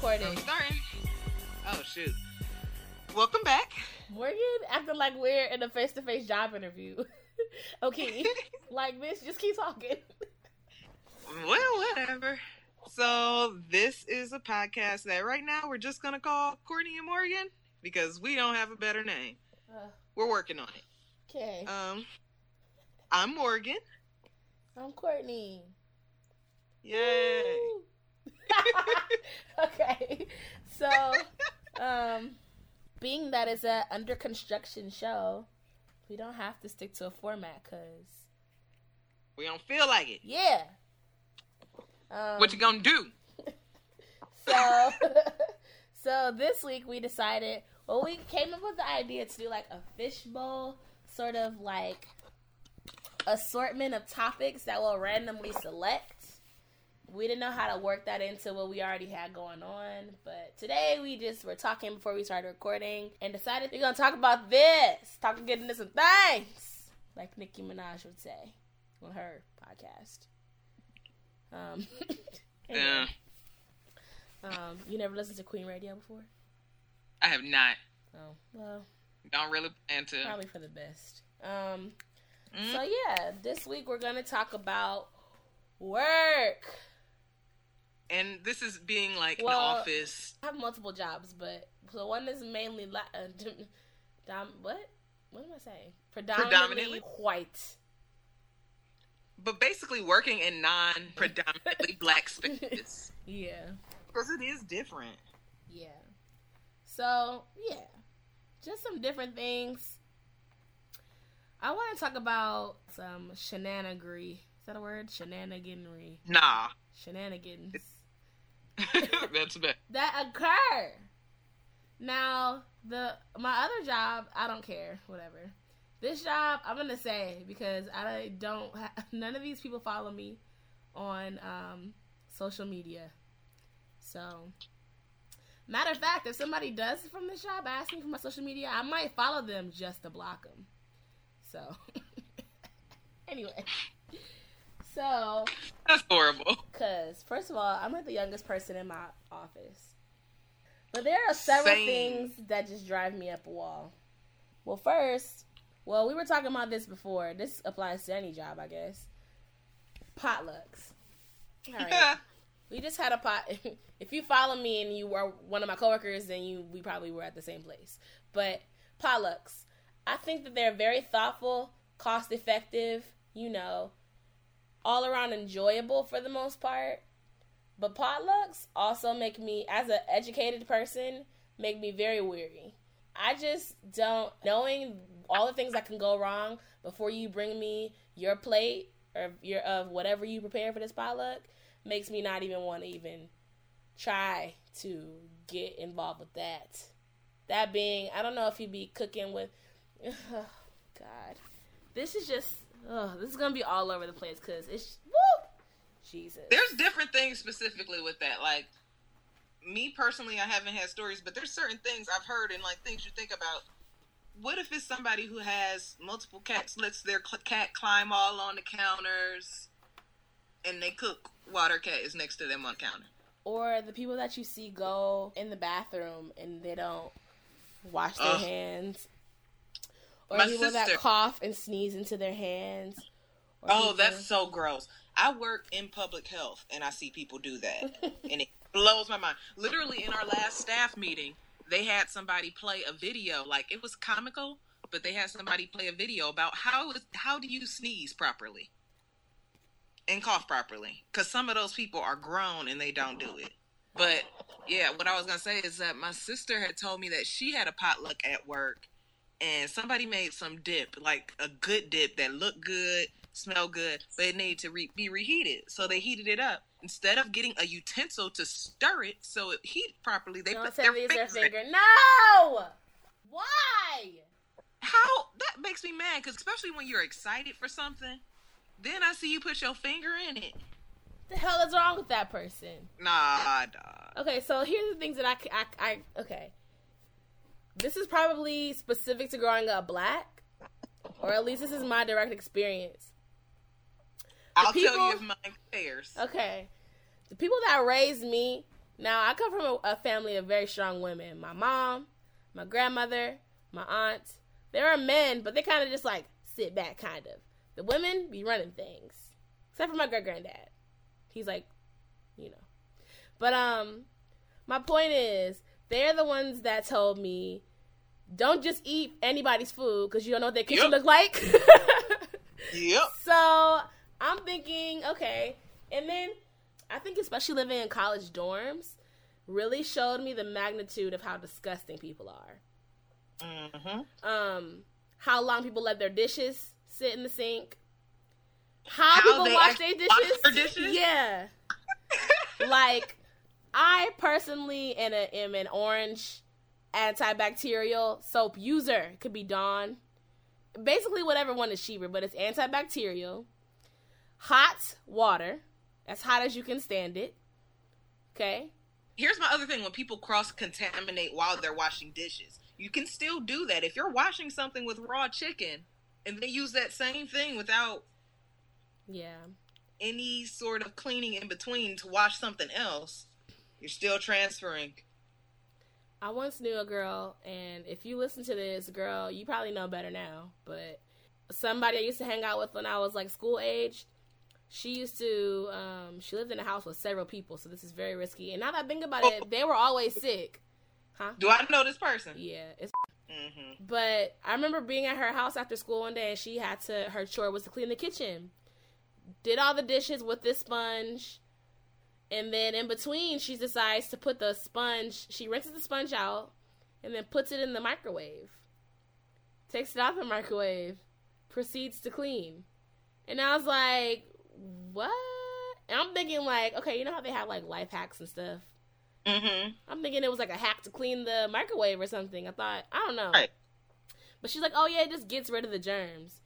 recording. I'm starting. Oh shoot. Welcome back. Morgan acting like we're in a face to face job interview. okay. like this, just keep talking. Well, whatever. So this is a podcast that right now we're just gonna call Courtney and Morgan because we don't have a better name. Uh, We're working on it. okay. Um, I'm Morgan. I'm Courtney. Yay! Woo. okay. So, um, being that it's a under construction show, we don't have to stick to a format because, We don't feel like it. yeah. Um, What you gonna do? So, so this week we decided. Well, we came up with the idea to do like a fishbowl sort of like assortment of topics that we'll randomly select. We didn't know how to work that into what we already had going on, but today we just were talking before we started recording and decided we're gonna talk about this, talk getting into some things, like Nicki Minaj would say on her podcast. Um. Yeah, Um, you never listened to Queen Radio before? I have not. Oh, well, Don't really plan to. probably for the best. Um, Mm. so yeah, this week we're gonna talk about work. And this is being like Well- an office. I have multiple jobs, but so one is mainly la- uh, dom- what? What am I saying? Predominantly, Predominantly? white. but basically working in non-predominantly black spaces Yeah, because it is different. yeah. So yeah, just some different things. I want to talk about some shenanigery. Is that a word? Shenaniganery. Nah, Shenanigans. that's bad. that occur. Now, the my other job, I don't care, whatever. This job, I'm gonna say because I don't. Ha- none of these people follow me on um, social media. So, matter of fact, if somebody does from this job ask me for my social media, I might follow them just to block them. So, anyway, so That's horrible. Cause first of all, I'm like the youngest person in my office. But there are several Same. things that just drive me up a wall. Well, first, well, we were talking about this before. This applies to any job, I guess. Potlucks. All right. we just had a pot. if you follow me and you were one of my coworkers, then you we probably were at the same place. But potlucks, I think that they're very thoughtful, cost effective. You know, all around enjoyable for the most part. But potlucks also make me, as an educated person, make me very weary. I just don't knowing all the things that can go wrong before you bring me your plate or your of whatever you prepare for this potluck makes me not even want to even try to get involved with that. That being, I don't know if you'd be cooking with. Oh, God, this is just. Oh, this is gonna be all over the place because it's woo. Jesus. There's different things specifically with that. Like me personally, I haven't had stories, but there's certain things I've heard and like things you think about. What if it's somebody who has multiple cats, lets their cl- cat climb all on the counters, and they cook while their cat is next to them on the counter? or the people that you see go in the bathroom and they don't wash their Ugh. hands, or My people that cough and sneeze into their hands. Oh, people- that's so gross. I work in public health and I see people do that. and it blows my mind. Literally in our last staff meeting, they had somebody play a video, like it was comical, but they had somebody play a video about how is how do you sneeze properly and cough properly? Because some of those people are grown and they don't do it. But yeah, what I was gonna say is that my sister had told me that she had a potluck at work, and somebody made some dip, like a good dip that looked good, smelled good, but it needed to re- be reheated. So they heated it up. Instead of getting a utensil to stir it so it heat properly, they Don't put their it's their finger. in finger. No. Why? How that makes me mad because especially when you're excited for something, then I see you put your finger in it. The hell is wrong with that person? Nah, dog. Okay, so here's the things that I, I, okay. This is probably specific to growing up black, or at least this is my direct experience. I'll people- tell you if mine compares. Okay, the people that raised me Now, I come from a, a family of very strong women. My mom, my grandmother, my aunt. There are men, but they kind of just like sit back, kind of. The women be running things, except for my great granddad. He's like, you know. But um, my point is, they're the ones that told me, don't just eat anybody's food because you don't know what their kitchen Yep. look like. Yep. So I'm thinking, okay. And then I think, especially living in college dorms, really showed me the magnitude of how disgusting people are. Mm-hmm. Um, how long people let their dishes sit in the sink. How, How people they wash their actually wash dishes. their dishes? Yeah. like, I personally a, am an orange antibacterial soap user. Could be Dawn. Basically, whatever one is cheaper, but it's antibacterial. Hot water, as hot as you can stand it. Okay. Here's my other thing: when people cross contaminate while they're washing dishes, you can still do that. If you're washing something with raw chicken and they use that same thing without Yeah. any sort of cleaning in between to wash something else, you're still transferring. I once knew a girl, and if you listen to this, girl, you probably know better now. But somebody I used to hang out with when I was like school age, she used to, um, she lived in a house with several people, so this is very risky. And now that I think about it, they were always sick. Huh? Do I know this person? Yeah. It's, Mm-hmm. but I remember being at her house after school one day, and she had to, her chore was to clean the kitchen. Did all the dishes with this sponge. And then in between, she decides to put the sponge, she rinses the sponge out and then puts it in the microwave. Takes it out the microwave, proceeds to clean. And I was like, what? And I'm thinking, like, okay, you know how they have like life hacks and stuff? Mm-hmm. I'm thinking it was like a hack to clean the microwave or something. I thought, I don't know. Right. But she's like, oh yeah, it just gets rid of the germs.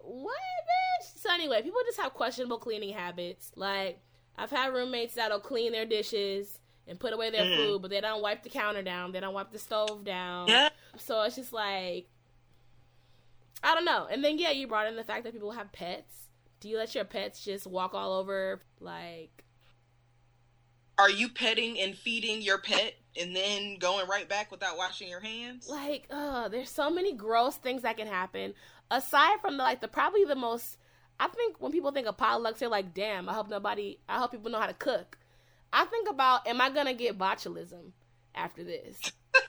What, bitch? So anyway, people just have questionable cleaning habits. Like, I've had roommates that'll clean their dishes and put away their Mhm. food, but they don't wipe the counter down. They don't wipe the stove down. Yeah. So it's just like, I don't know. And then yeah, you brought in the fact that people have pets. Do you let your pets just walk all over like? Are you petting and feeding your pet and then going right back without washing your hands? like uh there's so many gross things that can happen aside from the like the probably the most i think when people think of potlucks they're like damn i hope nobody i hope people know how to cook. I think about am i gonna get botulism after this?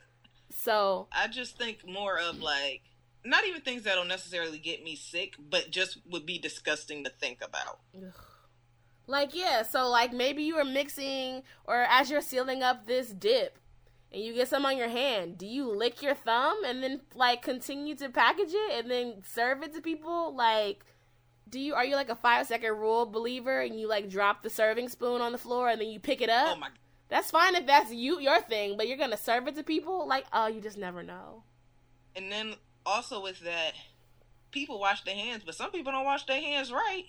So I just think more of like not even things that'll necessarily get me sick, but just would be disgusting to think about. like yeah so like maybe you were mixing or as you're sealing up this dip and you get some on your hand. Do you lick your thumb and then like continue to package it and then serve it to people? Like do you are you like a five second rule believer and you like drop the serving spoon on the floor and then you pick it up? Oh my that's fine if that's you your thing but you're gonna serve it to people? Like oh you just never know. And then also with that, people wash their hands, but some people don't wash their hands right.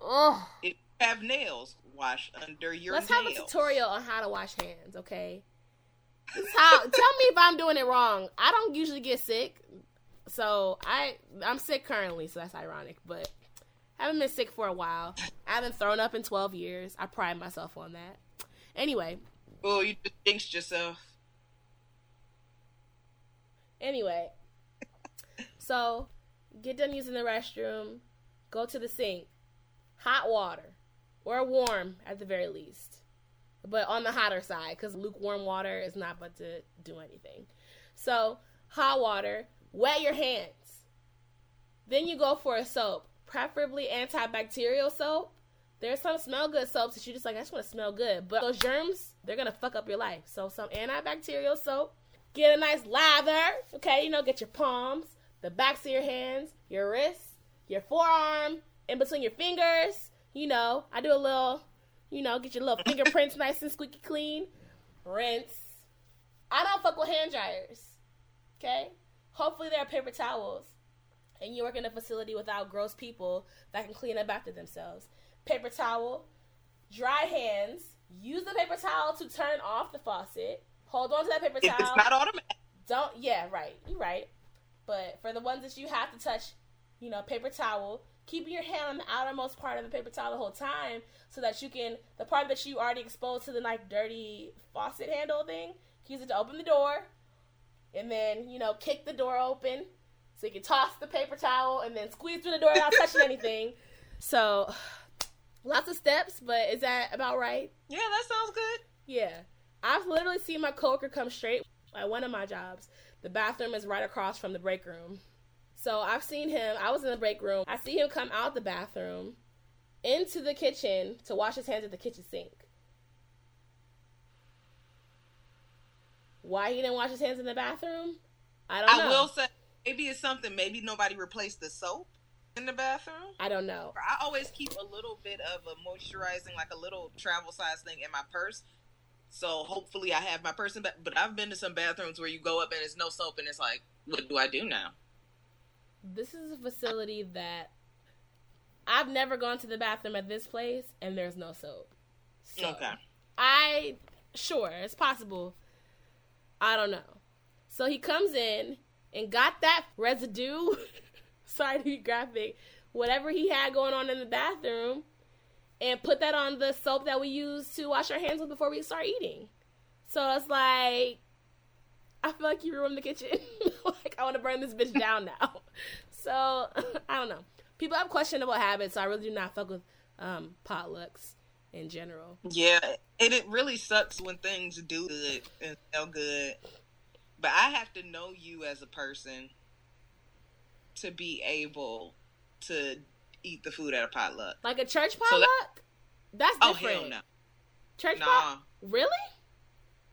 oh If you have nails, wash under your let's nails. have a tutorial on how to wash hands okay? This how tell me if i'm doing it wrong. I don't usually get sick so i i'm sick currently so that's ironic but I haven't been sick for a while. I haven't thrown up in 12 years. I pride myself on that. Anyway. Oh, you just jinxed yourself. Anyway, so get done using the restroom, go to the sink, hot water or warm at the very least, but on the hotter side because lukewarm water is not but to do anything. So hot water, wet your hands. Then you go for a soap, preferably antibacterial soap. There's some smell good soaps that you just like, I just want to smell good. But those germs, they're going to fuck up your life. So some antibacterial soap. Get a nice lather, okay? You know, get your palms, the backs of your hands, your wrists, your forearm, in between your fingers. You know, I do a little, you know, get your little fingerprints nice and squeaky clean. Rinse. I don't fuck with hand dryers, okay? Hopefully there are paper towels and you work in a facility without gross people that can clean up after themselves. Paper towel, dry hands, use the paper towel to turn off the faucet. Hold on to that paper towel. it's not automatic, Don't, yeah, right. You're right. But for the ones that you have to touch you know, paper towel, keeping your hand on the outermost part of the paper towel the whole time so that you can the part that you already exposed to the like dirty faucet handle thing, use it to open the door and then, you know, kick the door open so you can toss the paper towel and then squeeze through the door without touching anything. So lots of steps, but is that about right? Yeah, that sounds good. Yeah. I've literally seen my coworker come straight at one of my jobs. The bathroom is right across from the break room. So I've seen him, I was in the break room. I see him come out the bathroom into the kitchen to wash his hands at the kitchen sink. Why he didn't wash his hands in the bathroom? I don't I know. I will say maybe it's something. Maybe nobody replaced the soap in the bathroom. I don't know. I always keep a little bit of a moisturizing, like a little travel size thing in my purse. So hopefully I have my purse in back. But I've been to some bathrooms where you go up and there's no soap and it's like, what do I do now? This is a facility that I've never gone to the bathroom at this place and there's no soap. So Okay. I sure it's possible. I don't know. So he comes in and got that residue. sorry to be graphic. Whatever he had going on in the bathroom, and put that on the soap that we use to wash our hands with before we start eating. So it's like, I feel like you ruined the kitchen. like I want to burn this bitch down now. So I don't know. People have questionable habits, so I really do not fuck with um, potlucks in general. Yeah, and it really sucks when things do good and smell good. But I have to know you as a person to be able to eat the food at a potluck. Like a church So potluck? that- That's Oh different. hell no, Church nah. pot? Really?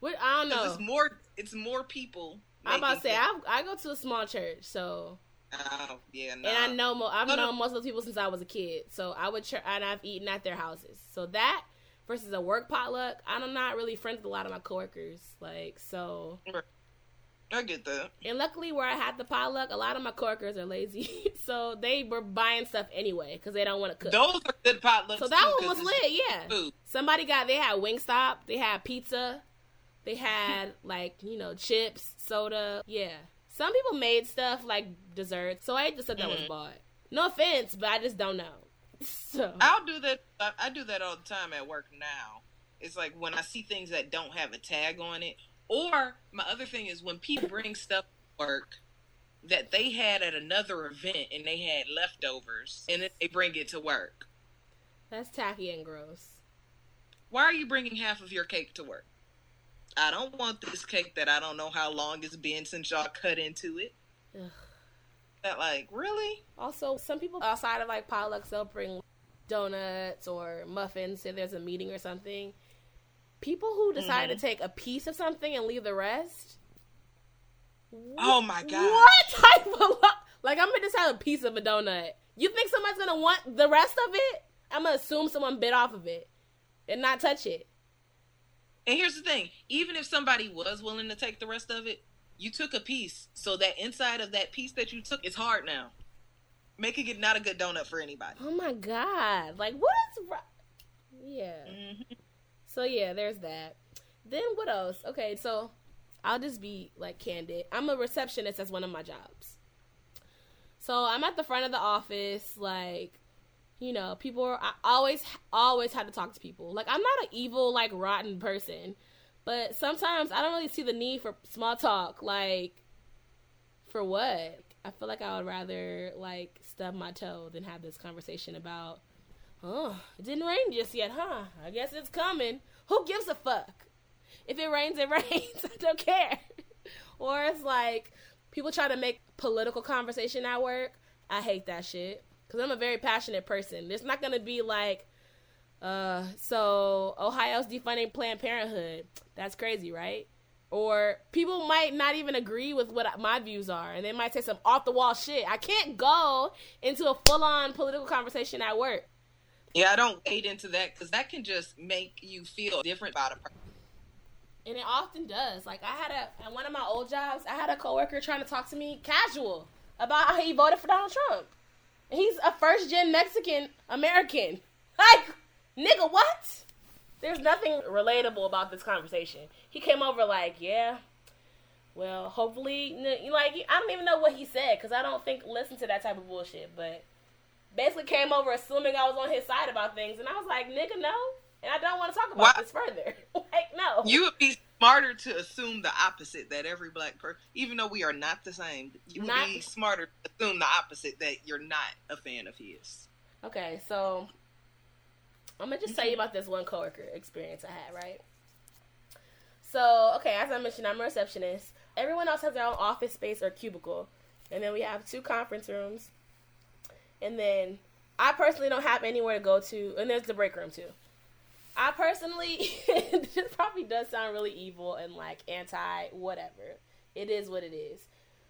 What? I don't know. It's more. It's more people. I'm about to say. I, I go to a small church, so Oh yeah, no. and I know mo- I've No, no. known most of those people since I was a kid. So I would tr- and I've eaten at their houses. So that versus a work potluck, I'm not really friends with a lot of my coworkers. Like so, I get that. and luckily where I had the potluck, a lot of my coworkers are lazy, so they were buying stuff anyway because they don't want to cook. Those are good potlucks. so that too, one was lit, yeah. Food. Somebody got they had Wingstop, they had pizza, they had like you know chips, soda. Yeah, some people made stuff like desserts. So I ate the stuff that was Mhm. bought. No offense, but I just don't know. So I'll do that. I, I do that all the time at work now. It's like when I see things that don't have a tag on it, or my other thing is when people bring stuff to work that they had at another event and they had leftovers, and then they bring it to work. that's tacky and gross. Why are you bringing half of your cake to work? I don't want this cake that I don't know how long it's been since y'all cut into it. Ugh. That like really? Also, some people outside of like potlucks, they'll bring donuts or muffins. Say there's a meeting or something. People who decide Mhm. to take a piece of something and leave the rest. Oh my God. What type of lo- like? I'm gonna just have a piece of a donut. You think somebody's gonna want the rest of it? I'm gonna assume someone bit off of it and not touch it. And here's the thing: even if somebody was willing to take the rest of it, you took a piece, so that inside of that piece that you took is hard now, making it not a good donut for anybody. Oh my god! Like what is? Yeah. Mhm. So yeah, there's that. Then what else? Okay, so I'll just be like candid. I'm a receptionist as one of my jobs. So I'm at the front of the office, like, you know, people are I always always had to talk to people. Like I'm not an evil, like rotten person. But sometimes I don't really see the need for small talk. Like for what? I feel like I would rather like stub my toe than have this conversation about Oh, it didn't rain just yet, huh? I guess it's coming. Who gives a fuck? If it rains, it rains. I don't care. or it's like people try to make political conversation at work. I hate that shit because I'm a very passionate person. It's not gonna be like, uh, so Ohio's defunding Planned Parenthood. That's crazy, right? Or people might not even agree with what my views are, and they might say some off the wall shit. I can't go into a full on political conversation at work. Yeah, I don't wade into that because that can just make you feel different about a person. And it often does. Like I had a at one of my old jobs, I had a coworker trying to talk to me casual about how he voted for Donald Trump. And he's a first gen Mexican American. Like, nigga, what? There's nothing relatable about this conversation. He came over like, yeah, Well, hopefully, like I don't even know what he said because I don't think listen to that type of bullshit. But basically, came over assuming I was on his side about things, and I was like, "Nigga, no," and I don't want to talk about Why? this further. like, no. You would be smarter to assume the opposite that every black person, even though we are not the same, you would not... be smarter to assume the opposite that you're not a fan of his. Okay, so I'm gonna just tell you about this one coworker experience I had, right? So, okay, as I mentioned, I'm a receptionist. Everyone else has their own office space or cubicle. And then we have two conference rooms. And then I personally don't have anywhere to go to. And there's the break room, too. I personally, this probably does sound really evil and like anti whatever. It is what it is.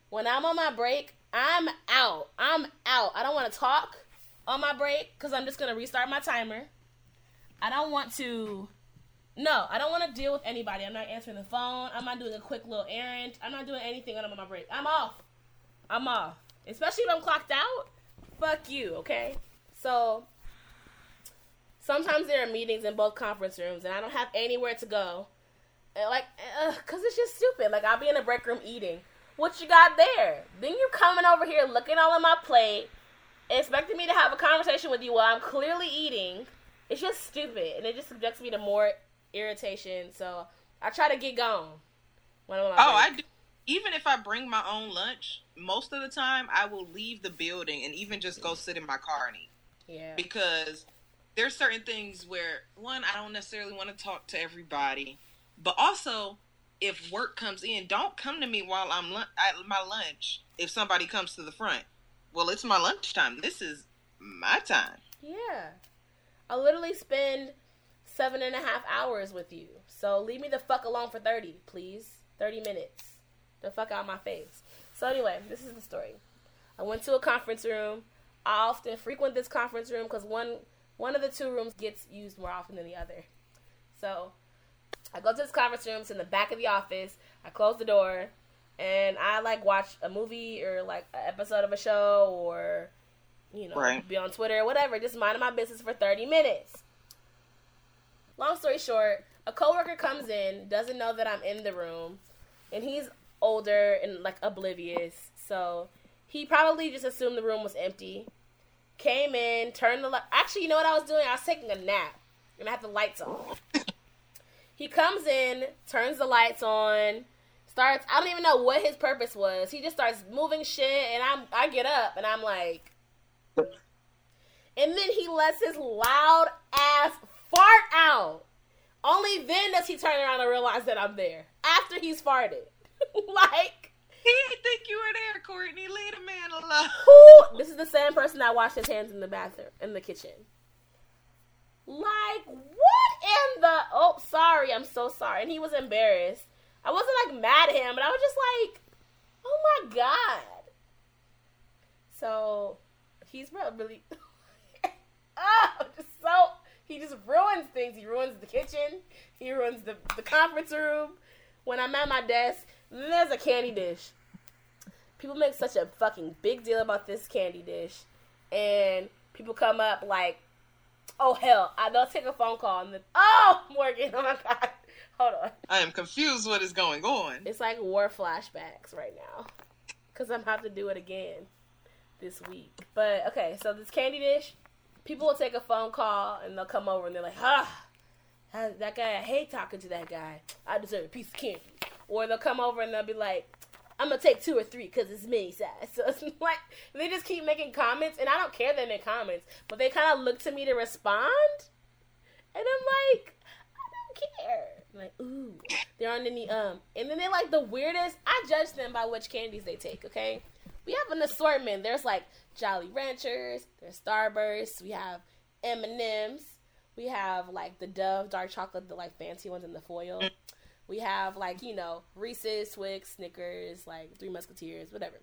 When I'm on my break, I'm out. I'm out. I don't want to talk on my break because I'm just going to restart my timer. I don't want to no, I don't want to deal with anybody. I'm not answering the phone. I'm not doing a quick little errand. I'm not doing anything when I'm on my break. I'm off. I'm off. Especially if I'm clocked out. Fuck you, okay? So sometimes there are meetings in both conference rooms, and I don't have anywhere to go. And like, uh, cause it's just stupid. Like I'll be in the break room eating. What you got there? Then you're coming over here looking all on my plate, expecting me to have a conversation with you while I'm clearly eating. It's just stupid, and it just subjects me to more irritation. So I try to get gone when I'm. oh, break. I do. Even if I bring my own lunch, most of the time I will leave the building and even just go sit in my car and eat. Yeah. Because there's certain things where one I don't necessarily want to talk to everybody, but also if work comes in, don't come to me while I'm at my lunch. If somebody comes to the front, well, it's my lunchtime. This is my time. Yeah, I literally spend seven and a half hours with you. So leave me the fuck alone for 30, please. 30 minutes. The fuck out my face. So anyway, this is the story. I went to a conference room. I often frequent this conference room because one one of the two rooms gets used more often than the other. So I go to this conference room. It's in the back of the office. I close the door, and I like watch a movie or like an episode of a show or you know right. be on Twitter or whatever. Just minding my business for thirty minutes long story short, a coworker comes in, doesn't know that I'm in the room, and he's older and like oblivious. So he probably just assumed the room was empty. Came in, turned the light. Actually, you know what I was doing? I was taking a nap, and I had the lights on. he comes in, turns the lights on, starts. I don't even know what his purpose was. He just starts moving shit, and I'm. I get up, and I'm like. And then he lets his loud ass fart out. Only then does he turn around and realize that I'm there. After he's farted. like he think you were there, Courtney. Leave the man alone. Who? This is the same person that washed his hands in the bathroom in the kitchen. Like what in the? Oh, sorry. I'm so sorry. And he was embarrassed. I wasn't like mad at him, but I was just like, oh my god. So he's really. oh, just so he just ruins things. He ruins the kitchen. He ruins the, the conference room. When I'm at my desk, there's a candy dish. People make such a fucking big deal about this candy dish. And people come up like, oh hell, I they'll take a phone call and then, oh Morgan, oh my god, hold on. I am confused. What is going on? It's like war flashbacks right now, cause I'm about to do it again this week. But okay, so this candy dish, people will take a phone call and they'll come over and they're like, ah, that guy, I hate talking to that guy. I deserve a piece of candy. Or they'll come over and they'll be like, I'm gonna take two or three because it's mini size. So it's like they just keep making comments, and I don't care they make comments, but they kind of look to me to respond, and I'm like, I don't care. like, ooh, they're on any um, and then they like the weirdest. I judge them by which candies they take. Okay, we have an assortment. There's like Jolly Ranchers, there's Starburst, we have M and M's, we have like the Dove dark chocolate, the like fancy ones in the foil. We have like you know Reese's, Twix, Snickers, like Three Musketeers, whatever.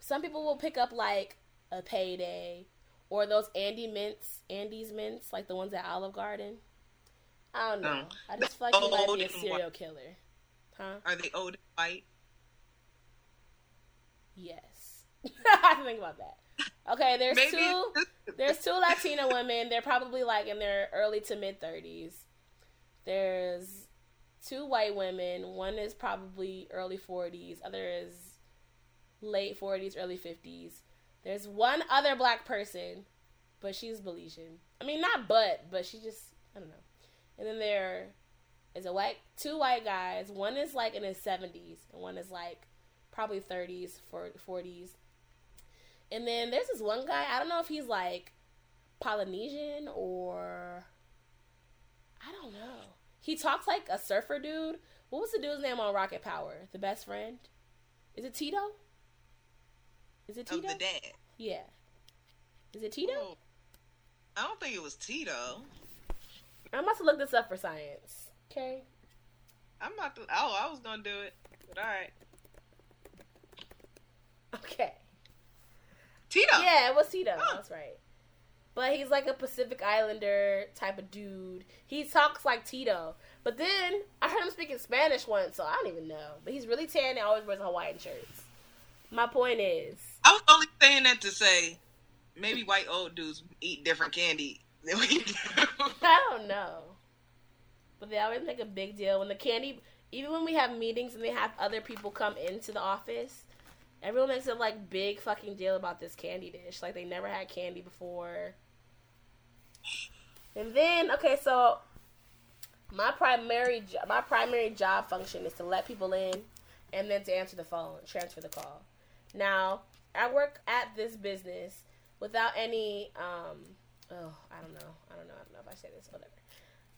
Some people will pick up like a Payday or those Andy Mints, Andes Mints, like the ones at Olive Garden. I don't know. Um, I just feel like you might be a serial killer. Huh? Are they old and white? Yes. I have to think about that. Okay, there's Maybe. two. There's two Latina women. They're probably like in their early to mid thirties. There's two white women. One is probably early 40s, other is late 40s, early 50s. There's one other black person, but she's Belizean. I mean, not but, but she just, I don't know. And then there is a white, two white guys. One is like in his 70s, and one is like probably 30s, 40s. And then there's this one guy, I don't know if he's like Polynesian or I don't know. He talks like a surfer dude. What was the dude's name on Rocket Power? The best friend? Is it Tito? Is it Tito? Of the dad. Yeah. Is it Tito? Oh, I don't think it was Tito. I must have looked this up for science. Okay. I'm about to. Oh, I was gonna do it, but all right. Okay. Tito. Yeah, it was Tito. Huh. That's right. But he's like a Pacific Islander type of dude. He talks like Tito. But then I heard him speaking Spanish once, so I don't even know. But he's really tan and always wears Hawaiian shirts. My point is, I was only saying that to say maybe white old dudes eat different candy than we do. I don't know. But they always make a big deal when the candy. Even when we have meetings and they have other people come into the office, everyone makes a like big fucking deal about this candy dish. Like they never had candy before. And then okay, so my primary my primary job function is to let people in and then to answer the phone, transfer the call. Now, I work at this business without any um oh, I don't know. I don't know. I don't know if I say this, whatever.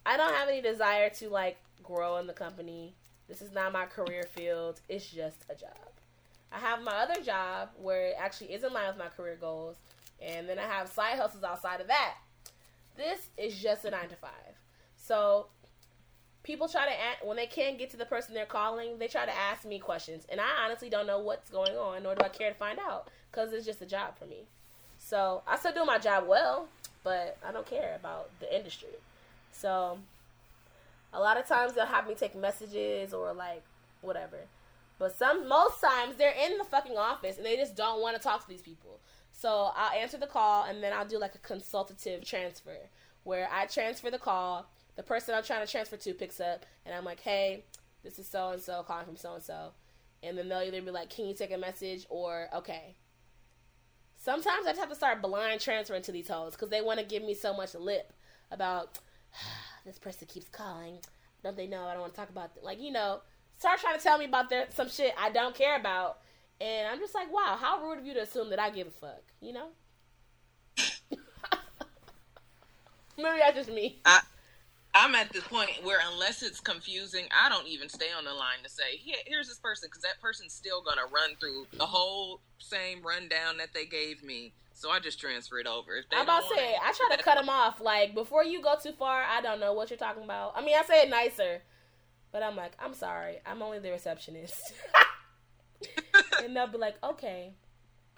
I don't have any desire to like grow in the company. This is not my career field. It's just a job. I have my other job where it actually is in line with my career goals, and then I have side hustles outside of that. This is just a nine to five. So people try to when they can't get to the person they're calling, they try to ask me questions, and I honestly don't know what's going on, nor do I care to find out because it's just a job for me. So I still do my job well, but I don't care about the industry. So a lot of times they'll have me take messages or like whatever. But some most times they're in the fucking office and they just don't want to talk to these people. So I'll answer the call and then I'll do like a consultative transfer where I transfer the call the person I'm trying to transfer to picks up, and I'm like, hey, this is so and so calling from so and so. And then they'll either be like, can you take a message? Or, okay. Sometimes I just have to start blind transferring to these hoes because they want to give me so much lip about this person keeps calling. Don't they know I don't want to talk about, like, you know, start trying to tell me about their, some shit I don't care about. And I'm just like, wow, how rude of you to assume that I give a fuck, you know? Maybe that's just me. I- I'm at this point where unless it's confusing, I don't even stay on the line to say, here's this person, because that person's still going to run through the whole same rundown that they gave me. So I just transfer it over. I'm about to say, I try to cut them off. Like, before you go too far, I don't know what you're talking about. I mean, I say it nicer, but I'm like, I'm sorry. I'm only the receptionist. and they'll be like, okay.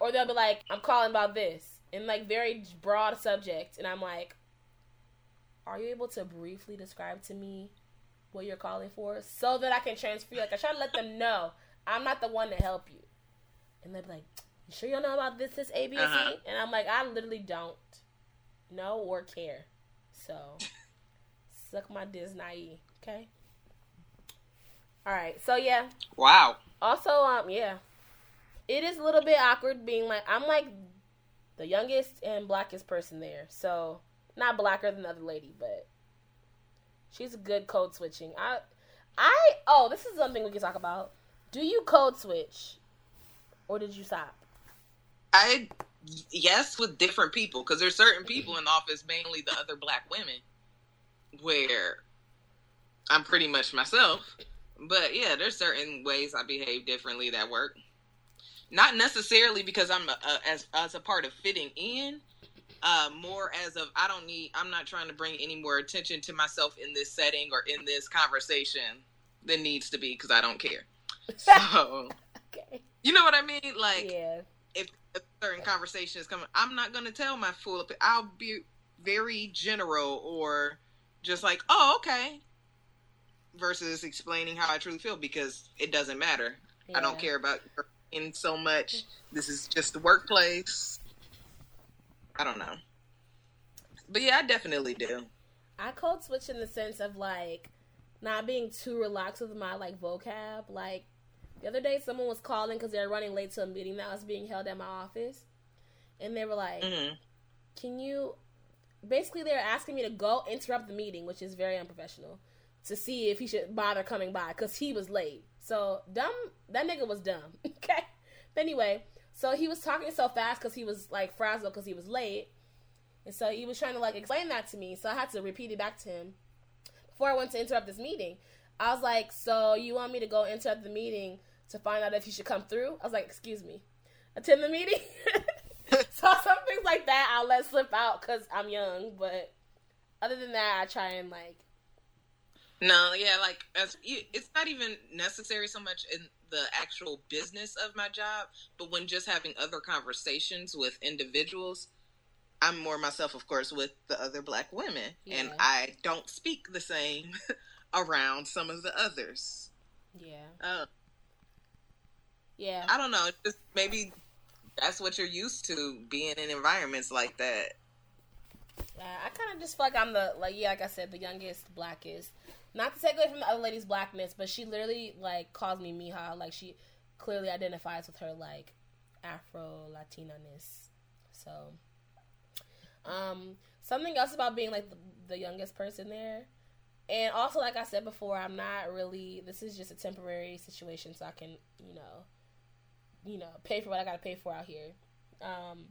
Or they'll be like, I'm calling about this. In like very broad subject. And I'm like, are you able to briefly describe to me what you're calling for so that I can transfer you? Like, I try to let them know I'm not the one to help you. And they're like, you sure you don't know about this, this, ABC? uh-huh. And I'm like, I literally don't know or care. So, suck my Disney, okay? All right, so yeah. Wow. Also, um, yeah, it is a little bit awkward being like I'm like the youngest and blackest person there, so not blacker than the other lady, but she's good code switching. I, I oh, this is something we can talk about. Do you code switch, or did you stop? I yes, with different people because there's certain people in the office, mainly the other black women, where I'm pretty much myself. But yeah, there's certain ways I behave differently that work. Not necessarily because I'm a, a, as as a part of fitting in, uh, more as of I don't need I'm not trying to bring any more attention to myself in this setting or in this conversation than needs to be because I don't care. So okay. you know what I mean? Like yeah. if a certain conversation is coming, I'm not gonna tell my full. I'll be very general or just like, oh okay. Versus explaining how I truly feel because it doesn't matter. Yeah. I don't care about in so much. This is just the workplace I don't know. But yeah, I definitely do. I code switch in the sense of like not being too relaxed with my like vocab. Like the other day, someone was calling because they were running late to a meeting that was being held at my office, and they were like, Mm-hmm. "Can you?" Basically, they were asking me to go interrupt the meeting, which is very unprofessional, to see if he should bother coming by because he was late. So dumb. That nigga was dumb. okay. But anyway, so he was talking so fast because he was like frazzled because he was late, and so he was trying to like explain that to me. So I had to repeat it back to him before I went to interrupt this meeting. I was like, "So you want me to go interrupt the meeting to find out if he should come through?" I was like, "Excuse me, attend the meeting." so some things like that I'll let slip out because I'm young, but other than that, I try and like No, yeah, like as it's not even necessary so much in the actual business of my job, but when just having other conversations with individuals, I'm more myself, of course, with the other black women, and I don't speak the same around some of the others. yeah, Uh, yeah. I don't know, just maybe that's what you're used to being in environments like that. Uh, I kind of just feel like I'm the like yeah, like I said, the youngest, blackest. Not to take away from the other lady's blackness, but she literally like calls me Mija. Like she clearly identifies with her like Afro Latina ness. So, um, something else about being like the, the youngest person there, and also like I said before, I'm not really. This is just a temporary situation, so I can you know, you know, pay for what I got to pay for out here. Um,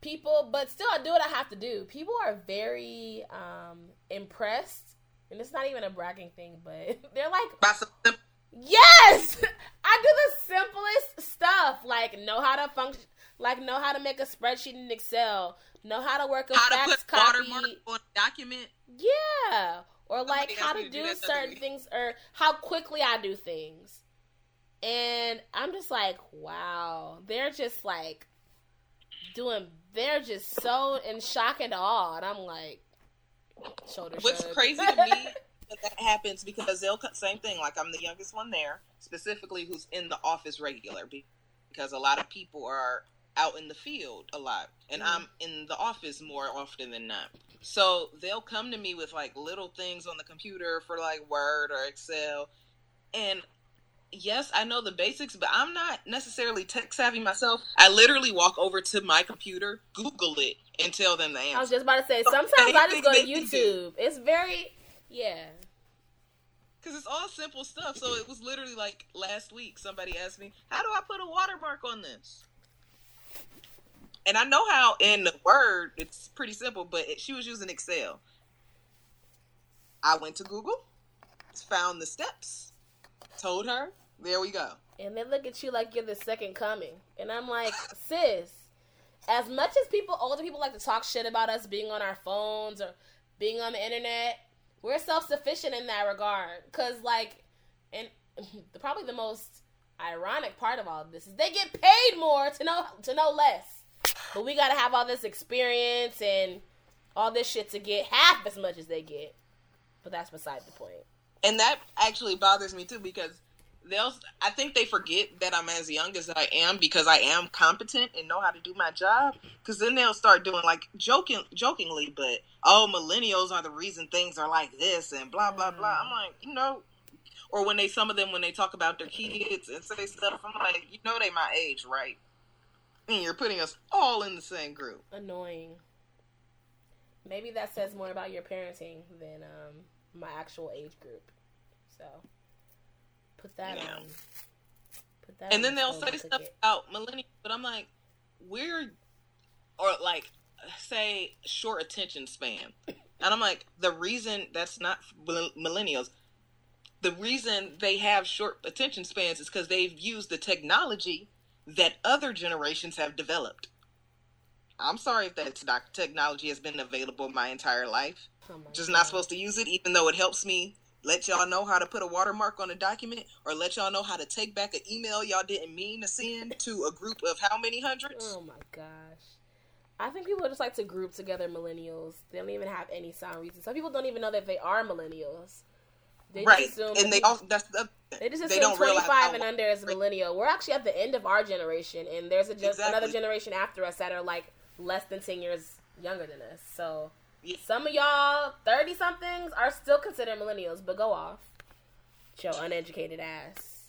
people but still i do what i have to do people are very um impressed and it's not even a bragging thing but they're like By some simple- yes i do the simplest stuff like know how to function like know how to make a spreadsheet in excel know how to work a how fax copy. on a document. yeah or like Somebody how to do do certain things or how quickly i do things. And i'm just like wow they're just like doing they're just so in shock and awe. And i'm like shoulder What's shrug. crazy to me that that happens because they'll cut same thing. Like I'm the youngest one there, specifically who's in the office regular, because a lot of people are out in the field a lot, and Mhm. I'm in the office more often than not. So they'll come to me with like little things on the computer for like Word or Excel, and yes, I know the basics, but I'm not necessarily tech savvy myself. I literally walk over to my computer, Google it, and tell them the answer. i was just about to say sometimes i just go to Anything they can do. youtube it's very yeah Because it's all simple stuff. So it was literally like last week, somebody asked me, How do I put a watermark on this? And I know how in the Word, it's pretty simple, but it, she was using Excel. I went to Google, found the steps, told her, there we go. and they look at you like you're the second coming. And I'm like, sis, as much as people, older people like to talk shit about us being on our phones or being on the internet, we're self sufficient in that regard. Cause like, and probably the most ironic part of all of this is they get paid more to know to know less, but we gotta have all this experience and all this shit to get half as much as they get. But that's beside the point. And that actually bothers me too because they'll I think they forget that I'm as young as I am because I am competent and know how to do my job. Because then they'll start doing like joking jokingly, but oh millennials are the reason things are like this and blah blah blah. I'm like, you know or when they some of them when they talk about their kids and say stuff, I'm like, you know they my age, right? And you're putting us all in the same group. annoying. Maybe that says more about your parenting than um, my actual age group. So put that on. Put that. and on then the they'll say stuff it. about millennials, but I'm like, we're or like say short attention span, and I'm like, the reason that's not millennials. The reason they have short attention spans is because they've used the technology that other generations have developed. I'm sorry if that technology has been available my entire life. Oh Just God. not supposed to use it, even though it helps me let y'all know how to put a watermark on a document or let y'all know how to take back an email y'all didn't mean to send to a group of how many hundreds? Oh my gosh. I think people just like to group together millennials. They don't even have any sound reason. Some people don't even know that they are millennials. They just right. assume And they all that's the, They just they assume don't 25 and under is a millennial. We're actually at the end of our generation, and there's a gen- Exactly. another generation after us that are like less than 10 years younger than us. So. Some of y'all thirty somethings are still considered millennials, but go off. Show uneducated ass.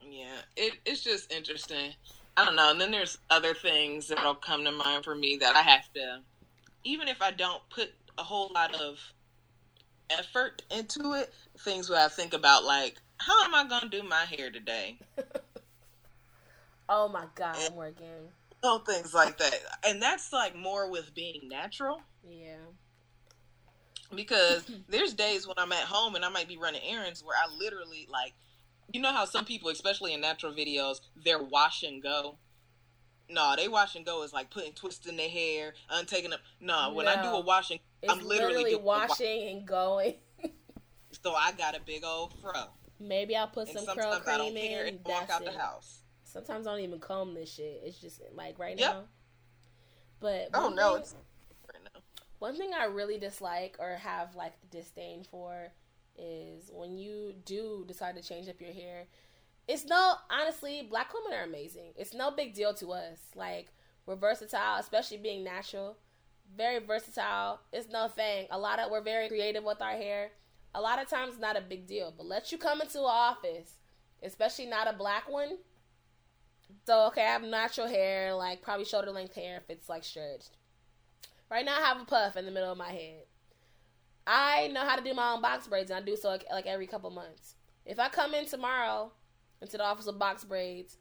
Yeah, it, it's just interesting. I don't know. And then there's other things that'll come to mind for me that I have to, even if I don't put a whole lot of effort into it, things where I think about like, how am I gonna do my hair today? oh my god, I'm working. Oh, things like that, and that's like more with being natural. Yeah. Because there's days when I'm at home and I might be running errands where I literally like you know how some people, especially in natural videos, they're wash and go. No, they wash and go is like putting twists in their hair, untaking them. No, when no, I do a washing, I'm literally, literally washing and going. so I got a big old fro. Maybe I'll put and some curl cream in and walk out it. the house. Sometimes I don't even comb this shit. It's just like right yep. now. But oh no, thing, it's right now. One thing I really dislike or have like disdain for is when you do decide to change up your hair. It's no honestly, black women are amazing. It's no big deal to us. Like we're versatile, especially being natural. Very versatile. It's no thing. A lot of we're very creative with our hair. A lot of times not a big deal. But let you come into an office, especially not a black one. So okay, I have natural hair, like probably shoulder length hair if it's like stretched. Right now I have a puff in the middle of my head. I know how to do my own box braids, and I do so like, like every couple months. If I come in tomorrow into the office of box braids,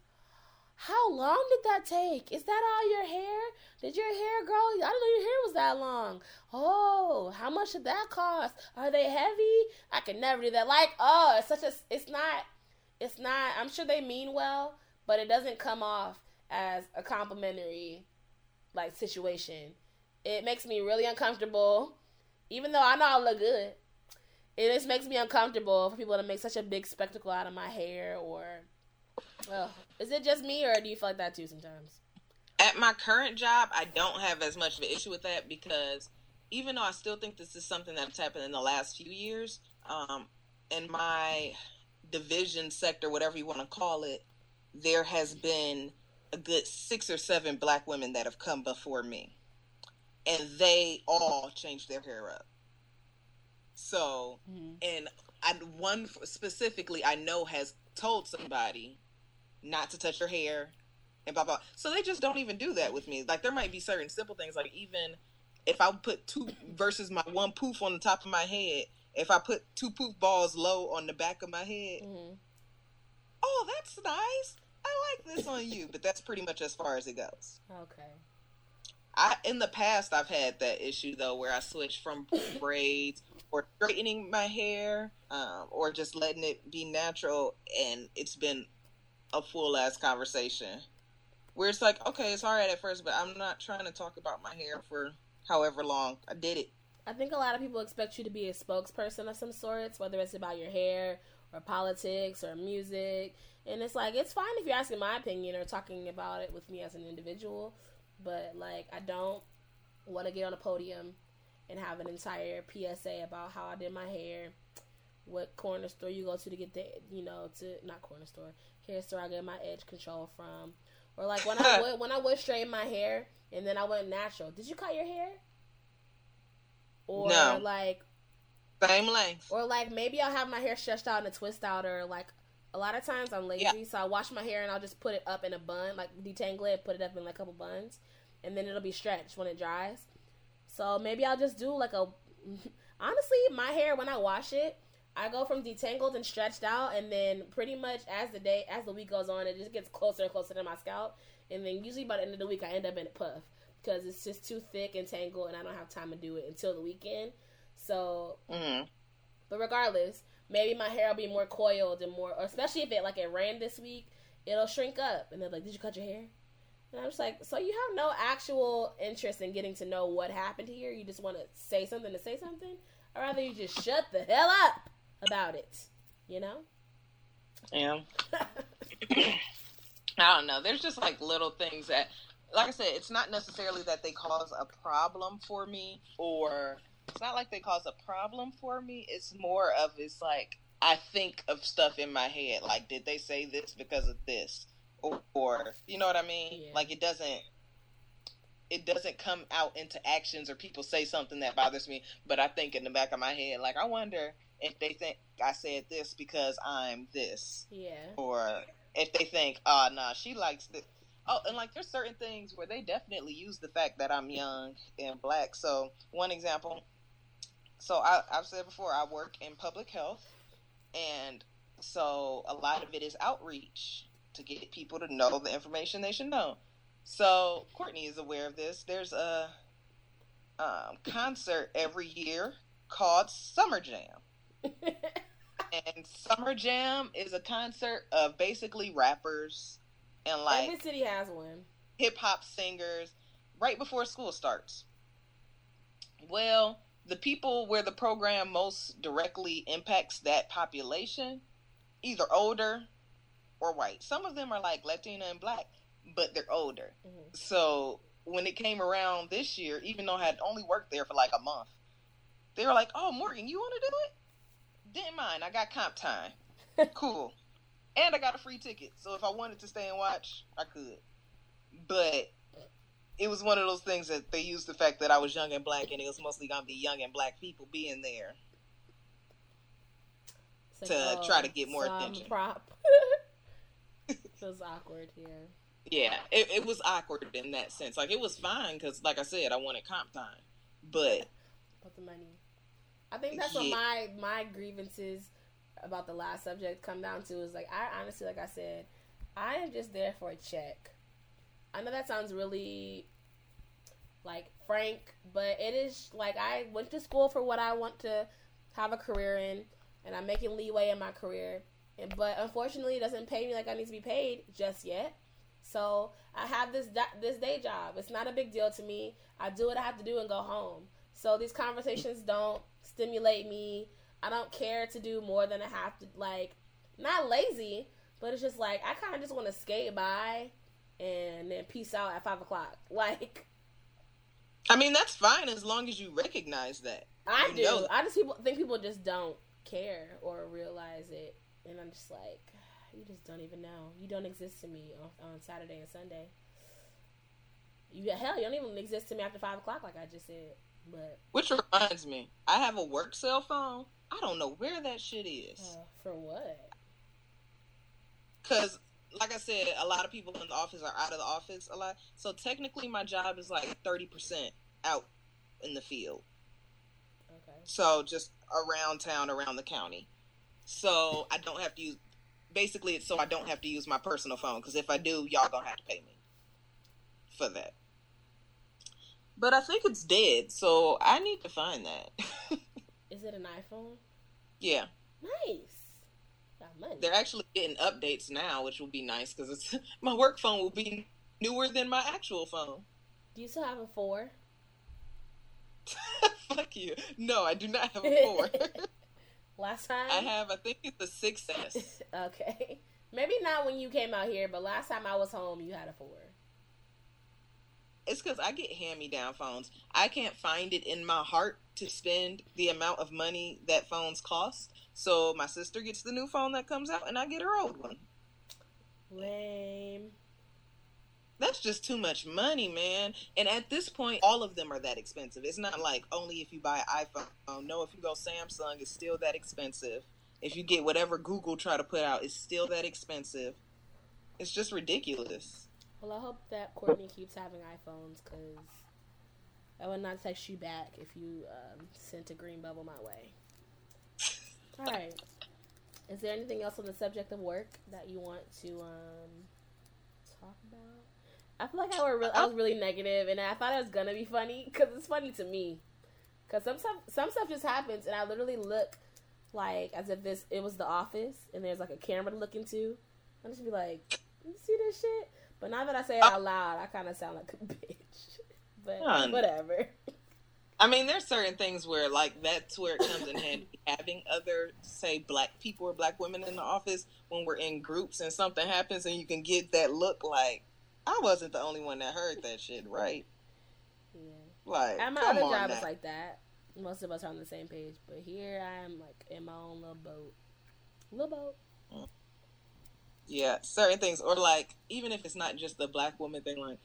how long did that take? Is that all your hair? Did your hair grow? I didn't know your hair was that long. Oh, how much did that cost? Are they heavy? I could never do that. Like, oh, it's such a. It's not. It's not. I'm sure they mean well, but it doesn't come off as a complimentary, like situation. It makes me really uncomfortable even though I know I look good, it just makes me uncomfortable for people to make such a big spectacle out of my hair. Or, well, is it just me, or do you feel like that too sometimes? At my current job, I don't have as much of an issue with that because even though I still think this is something that's happened in the last few years, um, in my division sector, whatever you want to call it, there has been a good six or seven black women that have come before me and they all changed their hair up. So, mm-hmm. and I, one specifically I know has told somebody not to touch your hair and blah blah. So they just don't even do that with me. Like there might be certain simple things, like even if I put two versus my one poof on the top of my head, if I put two poof balls low on the back of my head, mm-hmm. oh, that's nice. I like this on you, but that's pretty much as far as it goes. Okay. I in the past I've had that issue though where I switched from braids or straightening my hair um, or just letting it be natural and it's been a full ass conversation where it's like okay it's all right at first but I'm not trying to talk about my hair for however long I did it. I think a lot of people expect you to be a spokesperson of some sorts whether it's about your hair or politics or music and it's like it's fine if you're asking my opinion or talking about it with me as an individual but like I don't want to get on a podium and have an entire PSA about how I did my hair, what corner store you go to to get the you know to not corner store hair store I get my edge control from, or like when I would when I would straighten my hair and then I went natural. Did you cut your hair? Or no. like same length. Or like maybe I'll have my hair stretched out in a twist out, or like a lot of times I'm lazy, yeah. so I wash my hair and I'll just put it up in a bun, like detangle it, put it up in like a couple buns, and then it'll be stretched when it dries. So maybe I'll just do like a. Honestly, my hair when I wash it, I go from detangled and stretched out, and then pretty much as the day as the week goes on, it just gets closer and closer to my scalp, and then usually by the end of the week, I end up in a puff because it's just too thick and tangled, and I don't have time to do it until the weekend. So, mm-hmm. but regardless, maybe my hair will be more coiled and more, especially if it like it ran this week, it'll shrink up, and they're like, "Did you cut your hair?" And I'm just like, so you have no actual interest in getting to know what happened here. You just want to say something to say something, or rather, you just shut the hell up about it. You know? Yeah. I don't know. There's just like little things that, like I said, it's not necessarily that they cause a problem for me, or it's not like they cause a problem for me. It's more of it's like I think of stuff in my head. Like, did they say this because of this? or, or you know what I mean? Yeah. Like it doesn't. it doesn't come out into actions or people say something that bothers me, but I think in the back of my head, like I wonder if they think I said this because I'm this. Yeah. Or if they think, oh nah, she likes this. Oh, and like there's certain things where they definitely use the fact that I'm young and black. So one example, so I, I've said before, I work in public health, and so a lot of it is outreach to get people to know the information they should know. So Courtney is aware of this. There's a um, concert every year called Summer Jam. and Summer Jam is a concert of basically rappers and like every city has one. Hip hop singers right before school starts. Well, the people where the program most directly impacts that population, either older or white. Some of them are like Latina and black, but they're older. Mm-hmm. So when it came around this year, even though I had only worked there for like a month, they were like, "Oh, Morgan, you want to do it?" Didn't mind. I got comp time. cool. And I got a free ticket. So if I wanted to stay and watch, I could. But it was one of those things that they used the fact that I was young and black and it was mostly gonna be young and black people being there like, to oh, try to get more attention. Prop. Feels awkward here. Yeah, it, it was awkward in that sense. Like it was fine because, like I said, I wanted comp time, but but the money. I think that's yeah. what my my grievances about the last subject come down to is like I honestly, like I said, I am just there for a check. I know that sounds really like frank, but it is like I went to school for what I want to have a career in, and I'm making leeway in my career. And, but unfortunately, it doesn't pay me like I need to be paid just yet. So I have this this day job. It's not a big deal to me. I do what I have to do and go home. So these conversations don't stimulate me. I don't care to do more than I have to. Like, not lazy, but it's just like I kind of just want to skate by and then peace out at five o'clock. Like, I mean, that's fine as long as you recognize that. I you do. I just people think people just don't care or realize it, and I'm just like, you just don't even know. You don't exist to me on, on Saturday and Sunday. You hell, you don't even exist to me after five o'clock, like I just said. But which reminds me, I have a work cell phone. I don't know where that shit is. Uh, for what? Because, like I said, a lot of people in the office are out of the office a lot. So technically, my job is like thirty percent out in the field. Okay. So just around town, around the county. So I don't have to use. Basically, it's so I don't have to use my personal phone because if I do, y'all gonna have to pay me for that but I think it's dead, so I need to find that. Is it an iPhone? Yeah. Nice. Money. They're actually getting updates now, which will be nice because it's my work phone will be newer than my actual phone. Do you still have a four? Fuck you. No, I do not have a four. last time I have, I think it's a 6S. okay, maybe not when you came out here, but last time I was home, you had a four it's because I get hand me down phones. I can't find it in my heart to spend the amount of money that phones cost. So my sister gets the new phone that comes out, and I get her old one. Lame. That's just too much money, man. And at this point, all of them are that expensive. It's not like only if you buy an iPhone. No, if you go Samsung, it's still that expensive. If you get whatever Google try to put out, it's still that expensive. It's just ridiculous. Well, I hope that Courtney keeps having iPhones because I would not text you back if you um, sent a green bubble my way. All right. Is there anything else on the subject of work that you want to um, talk about? I feel like I, were re- I was really negative, and I thought it was gonna be funny because it's funny to me. Because some stuff, some stuff just happens, and I literally look like as if this it was The Office, and there's like a camera to look into. I'm just be like, "You see this shit?" But now that I say it uh, out loud, I kind of sound like a bitch. But whatever. I mean, there's certain things where, like, that's where it comes in handy. Having other, say, black people or black women in the office when we're in groups and something happens, and you can get that look like, I wasn't the only one that heard that shit, right? Yeah. Like, at my other job, it's like that. Most of us are on the same page, but here I am, like, in my own little boat. Little boat. Yeah, certain things, or like even if it's not just the black woman thing, like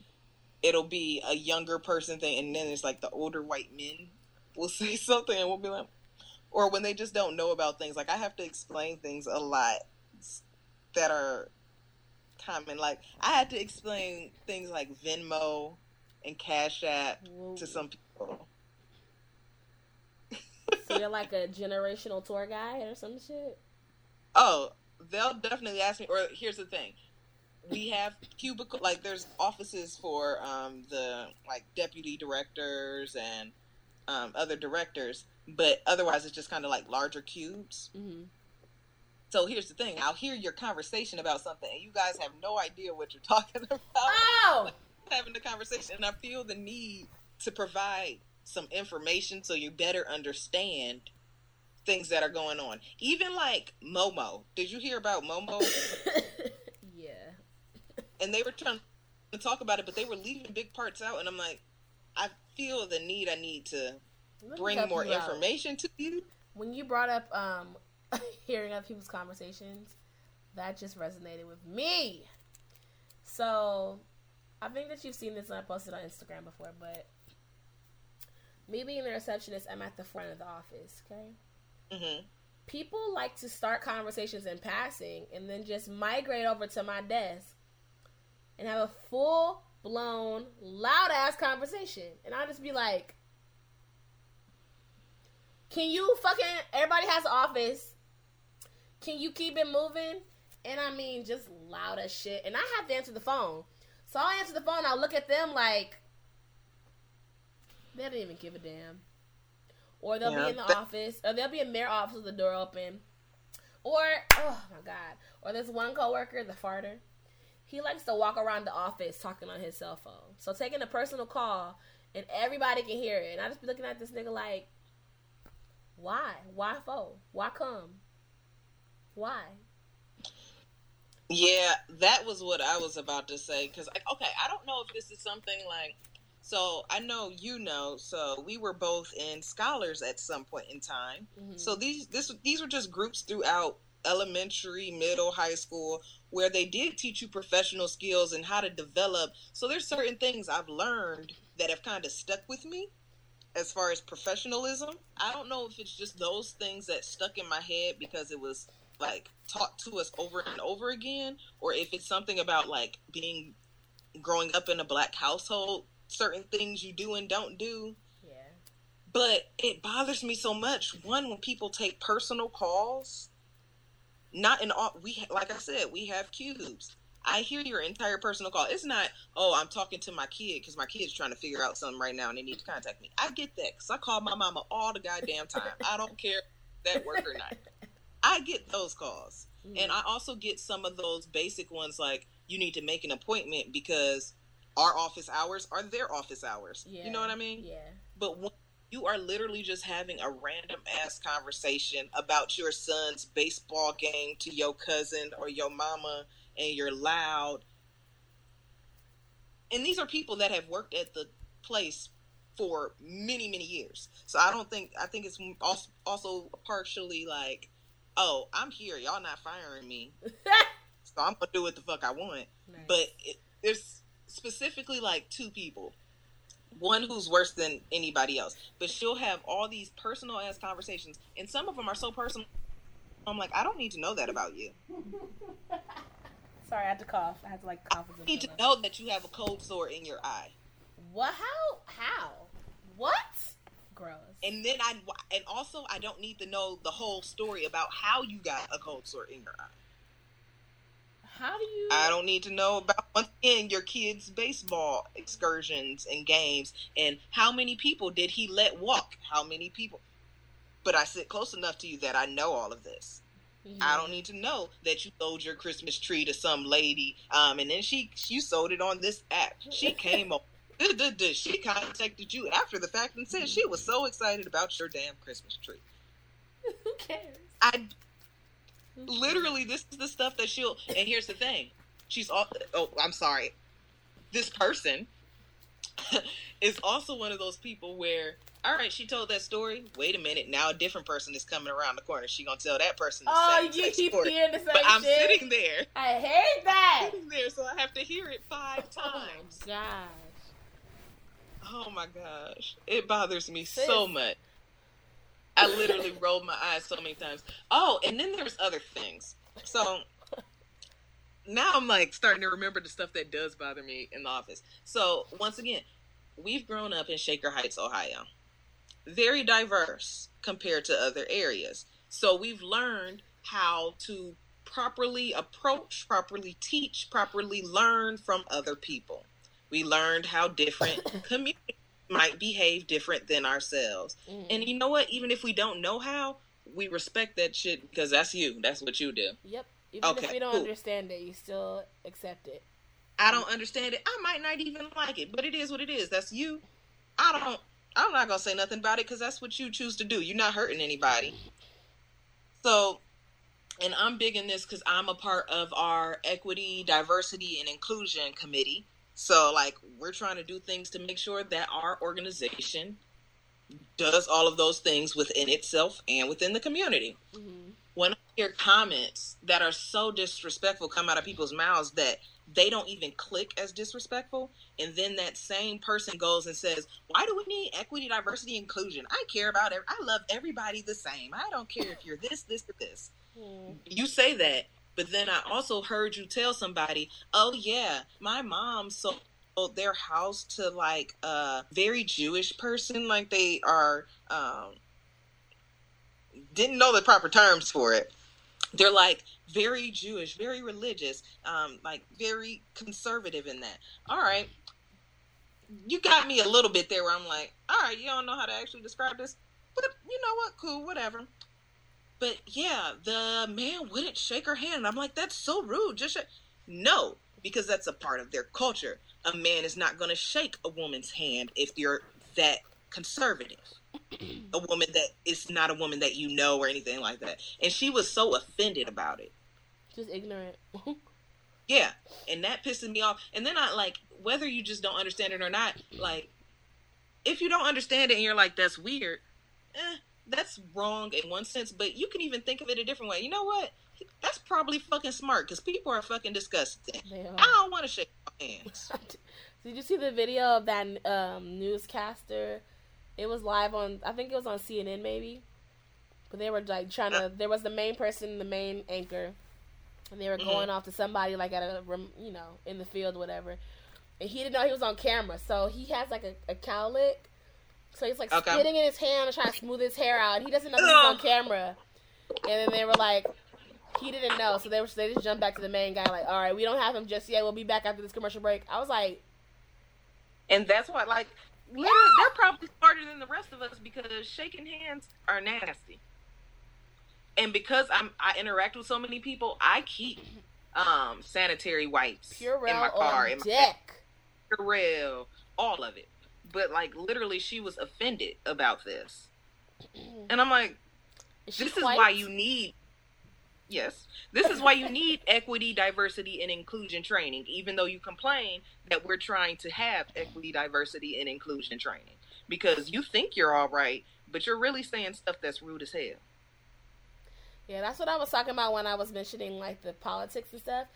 it'll be a younger person thing, and then it's like the older white men will say something, and we'll be like, or when they just don't know about things. Like I have to explain things a lot that are common. Like I had to explain things like Venmo and Cash App Whoa. to some people. so you're like a generational tour guide or some shit. Oh, they'll definitely ask me. Or here's the thing: we have cubicle like there's offices for um, the like deputy directors and um, other directors, but otherwise it's just kind of like larger cubes. Mm-hmm. So here's the thing: I'll hear your conversation about something, and you guys have no idea what you're talking about. Oh! Having the conversation, and I feel the need to provide some information so you better understand things that are going on. Even like Momo. Did you hear about Momo? yeah. And they were trying to talk about it, but they were leaving big parts out, and I'm like, I feel the need. I need to bring more information out. to you. When you brought up um, hearing other people's conversations, that just resonated with me. So, I think that you've seen this and I posted on Instagram before, but me being the receptionist, I'm at the front of the office. Okay. Mm-hmm. People like to start conversations in passing and then just migrate over to my desk and have a full blown, loud ass conversation. And I'll just be like, Can you fucking, everybody has an office. Can you keep it moving? And I mean, just loud as shit. And I have to answer the phone. So I'll answer the phone. I'll look at them like, they don't even give a damn or they'll yeah. be in the office, or they'll be in their office with the door open, or oh my god, or this one coworker, the farter. He likes to walk around the office talking on his cell phone. So taking a personal call and everybody can hear it. And I just be looking at this nigga like, why? Why for? Why come? Why? Yeah, that was what I was about to say. Because, like, okay, I don't know if this is something like so I know you know. So we were both in scholars at some point in time. Mm-hmm. So these this these were just groups throughout elementary, middle, high school where they did teach you professional skills and how to develop. So there's certain things I've learned that have kind of stuck with me as far as professionalism. I don't know if it's just those things that stuck in my head because it was like taught to us over and over again or if it's something about like being growing up in a black household certain things you do and don't do. Yeah. But it bothers me so much. One, when people take personal calls, not in all, we, like I said, we have cubes. I hear your entire personal call. It's not, oh, I'm talking to my kid because my kid's trying to figure out something right now and they need to contact me. I get that because I call my mama all the goddamn time. I don't care that work or not. I get those calls. Mm. And I also get some of those basic ones like, you need to make an appointment because our office hours are their office hours. Yeah. You know what I mean? Yeah. But when you are literally just having a random ass conversation about your son's baseball game to your cousin or your mama and you're loud. And these are people that have worked at the place for many, many years. So I don't think, I think it's also partially like, oh, I'm here. Y'all not firing me. so I'm going to do what the fuck I want. Nice. But it, there's, specifically like two people. One who's worse than anybody else. But she'll have all these personal ass conversations. And some of them are so personal i'm like i don't need to know that about you. Sorry i had to cough. I had to like cough i need to know that you have a cold sore in your eye. What? How? How? What? Gross. And then i and also i don't need to know the whole story about how you got a cold sore in your eye how do you? I don't need to know about once again your kids' baseball excursions and games, and how many people did he let walk? How many people? But I sit close enough to you that I know all of this. Yeah. I don't need to know that you sold your Christmas tree to some lady, um, and then she you sold it on this app. She came up. She contacted you after the fact and said she was so excited about your damn Christmas tree. Who cares? I Literally, this is the stuff that she'll. And here's the thing: she's all. Oh, I'm sorry. This person is also one of those people where, all right, she told that story. Wait a minute, now a different person is coming around the corner. She gonna tell that person. The oh, you keep story. hearing the same But I'm shit. sitting there. I hate that. I'm sitting there, so I have to hear it five oh times. Oh gosh. Oh my gosh, it bothers me Sis. so much. I literally rolled my eyes so many times. Oh, and then there's other things. So now I'm like starting to remember the stuff that does bother me in the office. So once again, we've grown up in Shaker Heights, Ohio. Very diverse compared to other areas. So we've learned how to properly approach, properly teach, properly learn from other people. We learned how different communities might behave different than ourselves. Mm. And you know what? Even if we don't know how, we respect that shit because that's you. That's what you do. Yep. Even okay, if we don't cool. understand it, you still accept it. I don't understand it. I might not even like it, but it is what it is. That's you. I don't. I'm not gonna say nothing about it because that's what you choose to do. You're not hurting anybody. So, and I'm big in this because I'm a part of our equity, diversity, and inclusion committee. So, like, we're trying to do things to make sure that our organization does all of those things within itself and within the community. Mm-hmm. When I hear comments that are so disrespectful come out of people's mouths that they don't even click as disrespectful, and then that same person goes and says, "Why do we need equity, diversity, inclusion? I care about it. I love everybody the same. I don't care if you're this, this, or this." Mm-hmm. You say that, but then I also heard you tell somebody, "Oh yeah, my mom sold their house to like a very Jewish person, like they are um, didn't know the proper terms for it. They're like very Jewish, very religious, um, like very conservative in that. All right, you got me a little bit there where I'm like, all right, you don't know how to actually describe this, but you know what? Cool, whatever. But yeah, the man wouldn't shake her hand. I'm like, that's so rude. Just sh-. no, because that's a part of their culture a man is not going to shake a woman's hand if you're that conservative. a woman that is not a woman that you know or anything like that. And she was so offended about it. Just ignorant. yeah. And that pisses me off. And then I like whether you just don't understand it or not, like if you don't understand it and you're like, that's weird, eh, that's wrong in one sense, but you can even think of it a different way. You know what? That's probably fucking smart because people are fucking disgusting. I don't want to shake hands. Did you see the video of that um, newscaster? It was live on, I think it was on CNN maybe. But they were like trying to. There was the main person, the main anchor, and they were mm-hmm. going off to somebody like at a, you know, in the field, whatever. And he didn't know he was on camera, so he has like a, a cowlick. So he's like okay. spitting in his hand and trying to smooth his hair out. He doesn't know he's on camera. And then they were like, he didn't know, so they were they just jumped back to the main guy, like, all right, we don't have him just yet. We'll be back after this commercial break. I was like, and that's why, like, literally, they're probably smarter than the rest of us because shaking hands are nasty. And because I'm I interact with so many people, I keep um sanitary wipes Purell in my car, in my deck, Purell, all of it. But like, literally, she was offended about this, mm-hmm. and I'm like, is this is why you need Yes. This is why you need equity, diversity, and inclusion training, even though you complain that we're trying to have equity, diversity, and inclusion training. Because you think you're all right, but you're really saying stuff that's rude as hell. Yeah, that's what I was talking about when I was mentioning like the politics and stuff.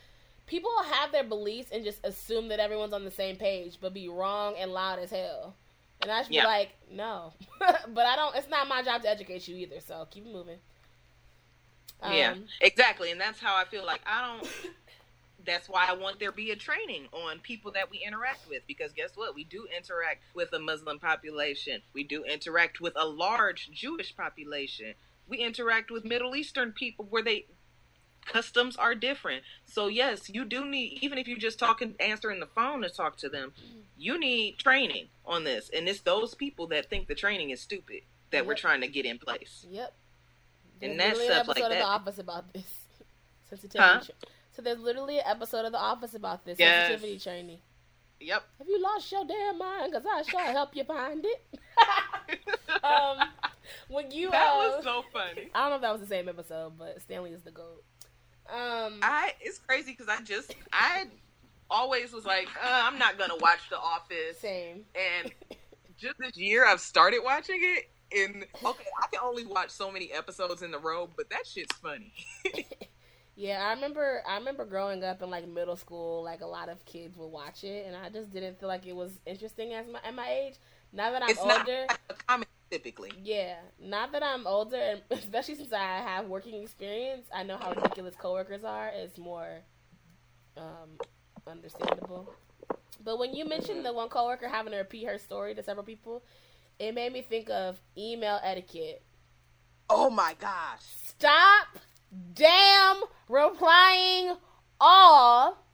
People have their beliefs and just assume that everyone's on the same page, but be wrong and loud as hell. And I should yeah. be like, no. but I don't it's not my job to educate you either, so keep moving. Um, yeah, exactly, and that's how I feel like I don't. that's why I want there be a training on people that we interact with because guess what? We do interact with a Muslim population. We do interact with a large Jewish population. We interact with Middle Eastern people where they customs are different. So yes, you do need even if you're just talking answering the phone to talk to them, you need training on this. And it's those people that think the training is stupid that yep. we're trying to get in place. Yep and that's episode like of The Office about this sensitivity. Huh? Tra- so there's literally an episode of The Office about this yes. sensitivity training. Yep. Have you lost your damn mind? Because I sure help you find it. um, when you that uh, was so funny. I don't know if that was the same episode, but Stanley is the goat. Um, I it's crazy because I just I always was like uh, I'm not gonna watch The Office. Same. And just this year I've started watching it, and okay, I can only watch so many episodes in a row, but that shit's funny. Yeah, I remember. I remember growing up in like middle school, like a lot of kids would watch it, and I just didn't feel like it was interesting as my at my age. Now that I'm it's older, not a comedy typically. yeah, not that I'm older, and especially since I have working experience, I know how ridiculous coworkers are. It's more um, understandable. But when you mentioned the one coworker having to repeat her story to several people, it made me think of email etiquette. Oh my gosh. Stop damn replying all.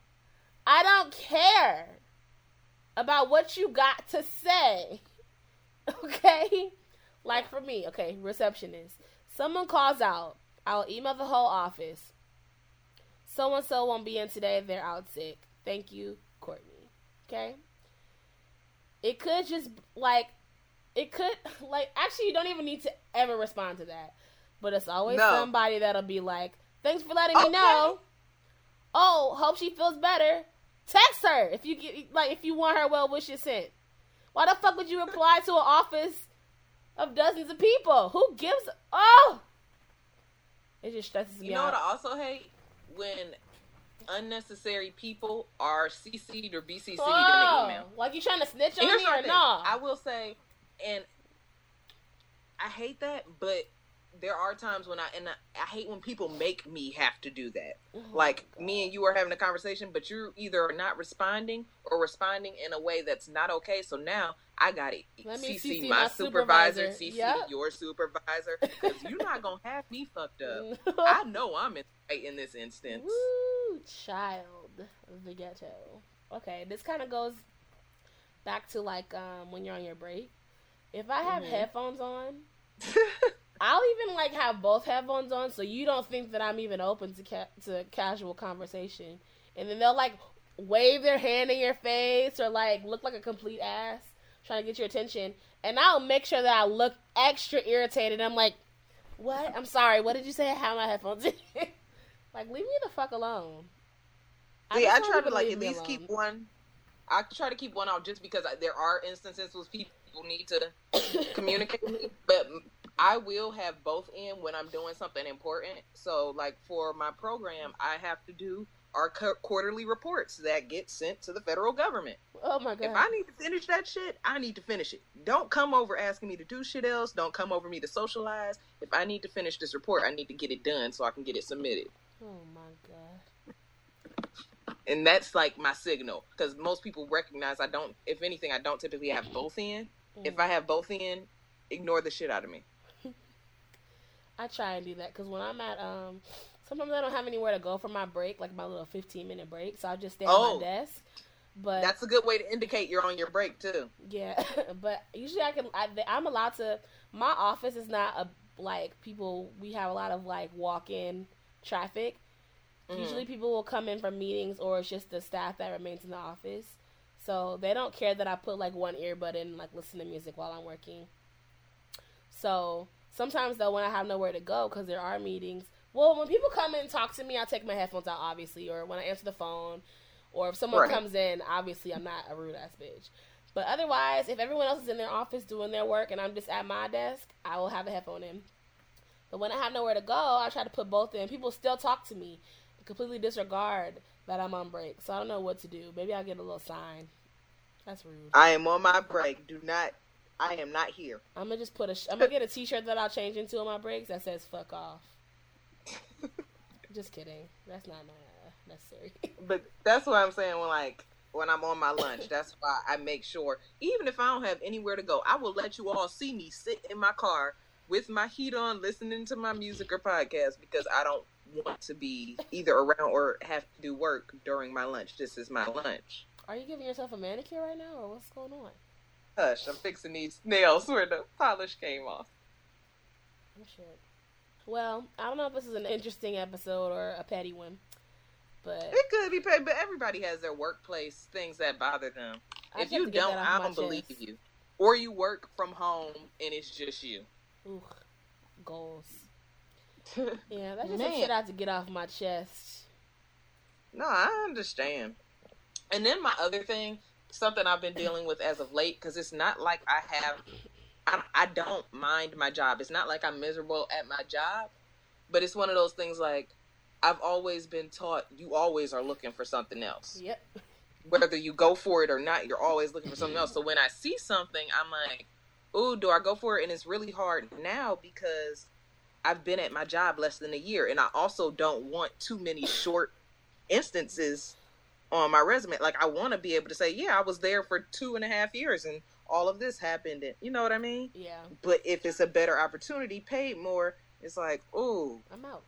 I don't care about what you got to say. Okay? Like for me, okay, receptionist. Someone calls out. I'll email the whole office. So and so won't be in today. They're out sick. Thank you, Courtney. Okay? It could just like it could like actually you don't even need to ever respond to that. But it's always No. somebody that'll be like, "Thanks for letting me know." Oh, hope she feels better. Text her if you get like if you want her well wishes sent. Why the fuck would you reply to an office of dozens of people? Who gives? Oh, it just stresses me You know out. what I also hate? When unnecessary people are CC'd or BCC'd in Oh, the email. like you trying to snitch on Here's me or no? I will say, and I hate that, but there are times when I and I, I hate when people make me have to do that. Oh Like me and you are having a conversation, but you're either not responding or responding in a way that's not okay. So now I got to CC, CC my, my supervisor, supervisor. CC Yep. your supervisor, because you're not gonna have me fucked up. I know I'm in right in this instance. Woo, child the ghetto. Okay, this kind of goes back to like um, when you're on your break. If I have Mhm. headphones on, I'll even like have both headphones on, so you don't think that I'm even open to ca- to casual conversation. And then they'll like wave their hand in your face or like look like a complete ass trying to get your attention, and I'll make sure that I look extra irritated. I'm like, "What? I'm sorry. What did you say? I have my headphones in." like, leave me the fuck alone. See, just I try to like at least alone. keep one. I try to keep one out just because I, there are instances where people need to communicate but I will have both in when I'm doing something important. So, like for my program, I have to do our cu- quarterly reports that get sent to the federal government. Oh my god. If I need to finish that shit, I need to finish it. Don't come over asking me to do shit else. Don't come over me to socialize. If I need to finish this report, I need to get it done so I can get it submitted. oh my god. and that's like my signal because most people recognize I don't. If anything, I don't typically have both in. If mm. I have both in, ignore the shit out of me. I try and do that because when I'm at um, sometimes I don't have anywhere to go for my break, like my little 15 minute break, so I just stay at Oh. my desk. But That's a good way to indicate you're on your break too. yeah, but usually I can. I, I'm allowed to. My office is not a like people. We have a lot of like walk in traffic. Mhm. Usually people will come in for meetings, or it's just the staff that remains in the office. So they don't care that I put like one earbud in, and, like listen to music while I'm working. So sometimes though, when I have nowhere to go because there are meetings, well, when people come in and talk to me, I take my headphones out, obviously, or when I answer the phone, or if someone Right. comes in, obviously I'm not a rude ass bitch. But otherwise, if everyone else is in their office doing their work and I'm just at my desk, I will have a headphone in. But when I have nowhere to go, I try to put both in. People still talk to me, completely disregard that I'm on break. So I don't know what to do. Maybe I'll get a little sign. That's rude. I am on my break. Do not. I am not here. I'm gonna just put a. I'm gonna get a T-shirt that I'll change into on my breaks that says "fuck off." just kidding. That's not uh, necessary. But that's what I'm saying when like when I'm on my lunch. That's why I make sure, even if I don't have anywhere to go, I will let you all see me sit in my car with my heat on, listening to my music or podcast because I don't want to be either around or have to do work during my lunch. This is my lunch. Are you giving yourself a manicure right now, or what's going on? Hush, I'm fixing these nails where the polish came off. Oh shit. Well, I don't know if this is an interesting episode or a petty one, but It could be petty. but everybody has their workplace things that bother them. I if you don't, I don't believe chest. you. Or you work from home and it's just you. Ooh, goals. Yeah, that's just some shit I have to get off my chest. No, I understand. And then my other thing, something I've been dealing with as of late, because it's not like I have, I, I don't mind my job. It's not like I'm miserable at my job, but it's one of those things like, I've always been taught you always are looking for something else. Yep. Whether you go for it or not, you're always looking for something else. So when I see something, I'm like, "Ooh, do I go for it?" And it's really hard now because I've been at my job less than a year, and I also don't want too many short instances on my resume. Like I want to be able to say, "Yeah, I was there for two and a half years, and all of this happened." And you know what I mean? Yeah. But if it's a better opportunity, paid more, it's like, oh, I'm out.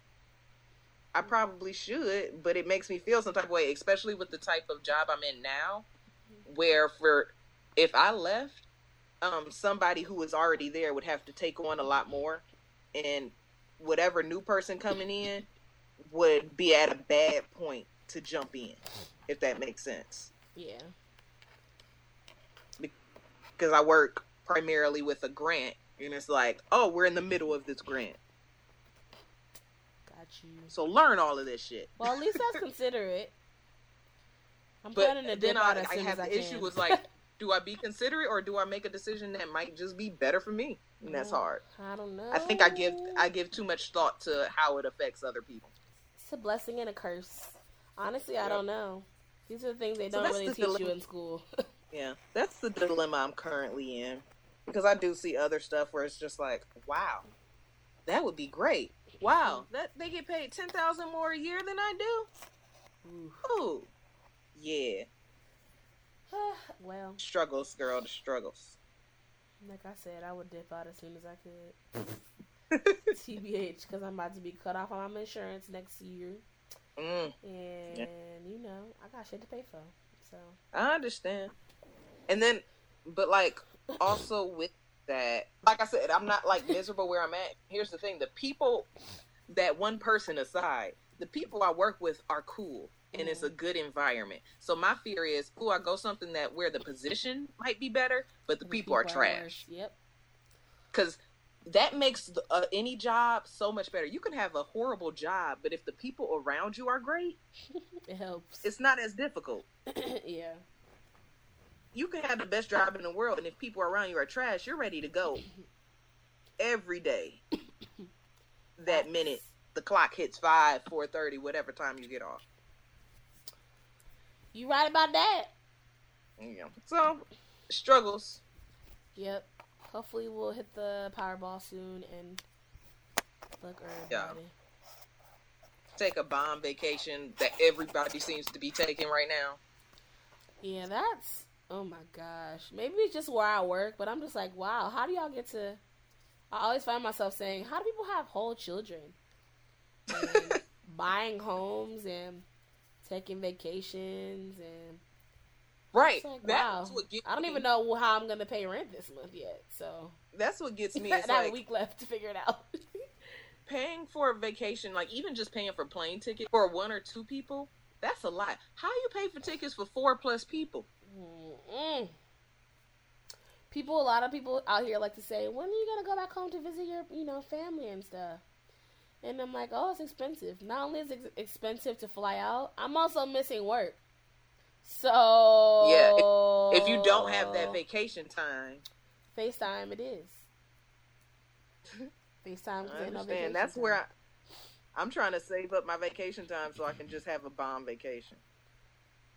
I probably should, but it makes me feel some type of way, especially with the type of job I'm in now, where for if I left, um, somebody who was already there would have to take on a lot more, and whatever new person coming in would be at a bad point to jump in, if that makes sense. Yeah. Because I work primarily with a grant, and it's like, oh, we're in the middle of this grant, Got you. so learn all of this shit. Well, at least that's considerate. I'm But planning to then I, I have as I the issue was like, do I be considerate or do I make a decision that might just be better for me? And that's hard. I don't know. I think I give I give too much thought to how it affects other people. It's a blessing and a curse. Honestly, I don't know. These are the things they So don't that's really the teach you in school. Yeah, that's the dilemma I'm currently in because I do see other stuff where it's just like, wow, that would be great. Wow, that they get paid ten thousand more a year than I do. Ooh. Ooh, yeah, well, struggles, girl, the struggles. like I said, I would dip out as soon as I could. TBH, because I'm about to be cut off on my insurance next year, Mm, and you know I got shit to pay for. So I understand. And then, but like also with that, like I said, I'm not like miserable where I'm at. Here's the thing: the people, that one person aside, the people I work with are cool, and it's a good environment. So my fear is, ooh, I go something that where the position might be better, but the the people, are worse. trash. Yep. Because that makes the- uh, any job so much better. You can have a horrible job, but if the people around you are great, It helps. it's not as difficult. yeah. you can have the best job in the world, and if people around you are trash, you're ready to go every day. That minute the clock hits five, four thirty, whatever time you get off. You right about that? Yeah. So struggles. Yep. Hopefully we'll hit the Powerball soon and look Yeah. Take a bomb vacation that everybody seems to be taking right now. Yeah, that's oh my gosh. Maybe it's just where I work, but I'm just like, wow, how do y'all get to I always find myself saying, How do people have whole children? And buying homes and taking vacations and Right. like, That's wow. what gets I don't me. even know how I'm gonna pay rent this month yet. So That's what gets me. I have a week left to figure it out. paying for a vacation, like even just paying for plane ticket for one or two people. That's a lot. How you pay for tickets for four plus people? Mm-mm. People, a lot of people out here like to say, "When are you gonna go back home to visit your, you know, family and stuff?" And I'm like, "Oh, it's expensive. Not only is it ex- expensive to fly out, I'm also missing work. So Yeah, If you don't have that vacation time, FaceTime, it is. FaceTime. 'cause I ain't no understand. That's time. where I, I'm trying to save up my vacation time so I can just have a bomb vacation.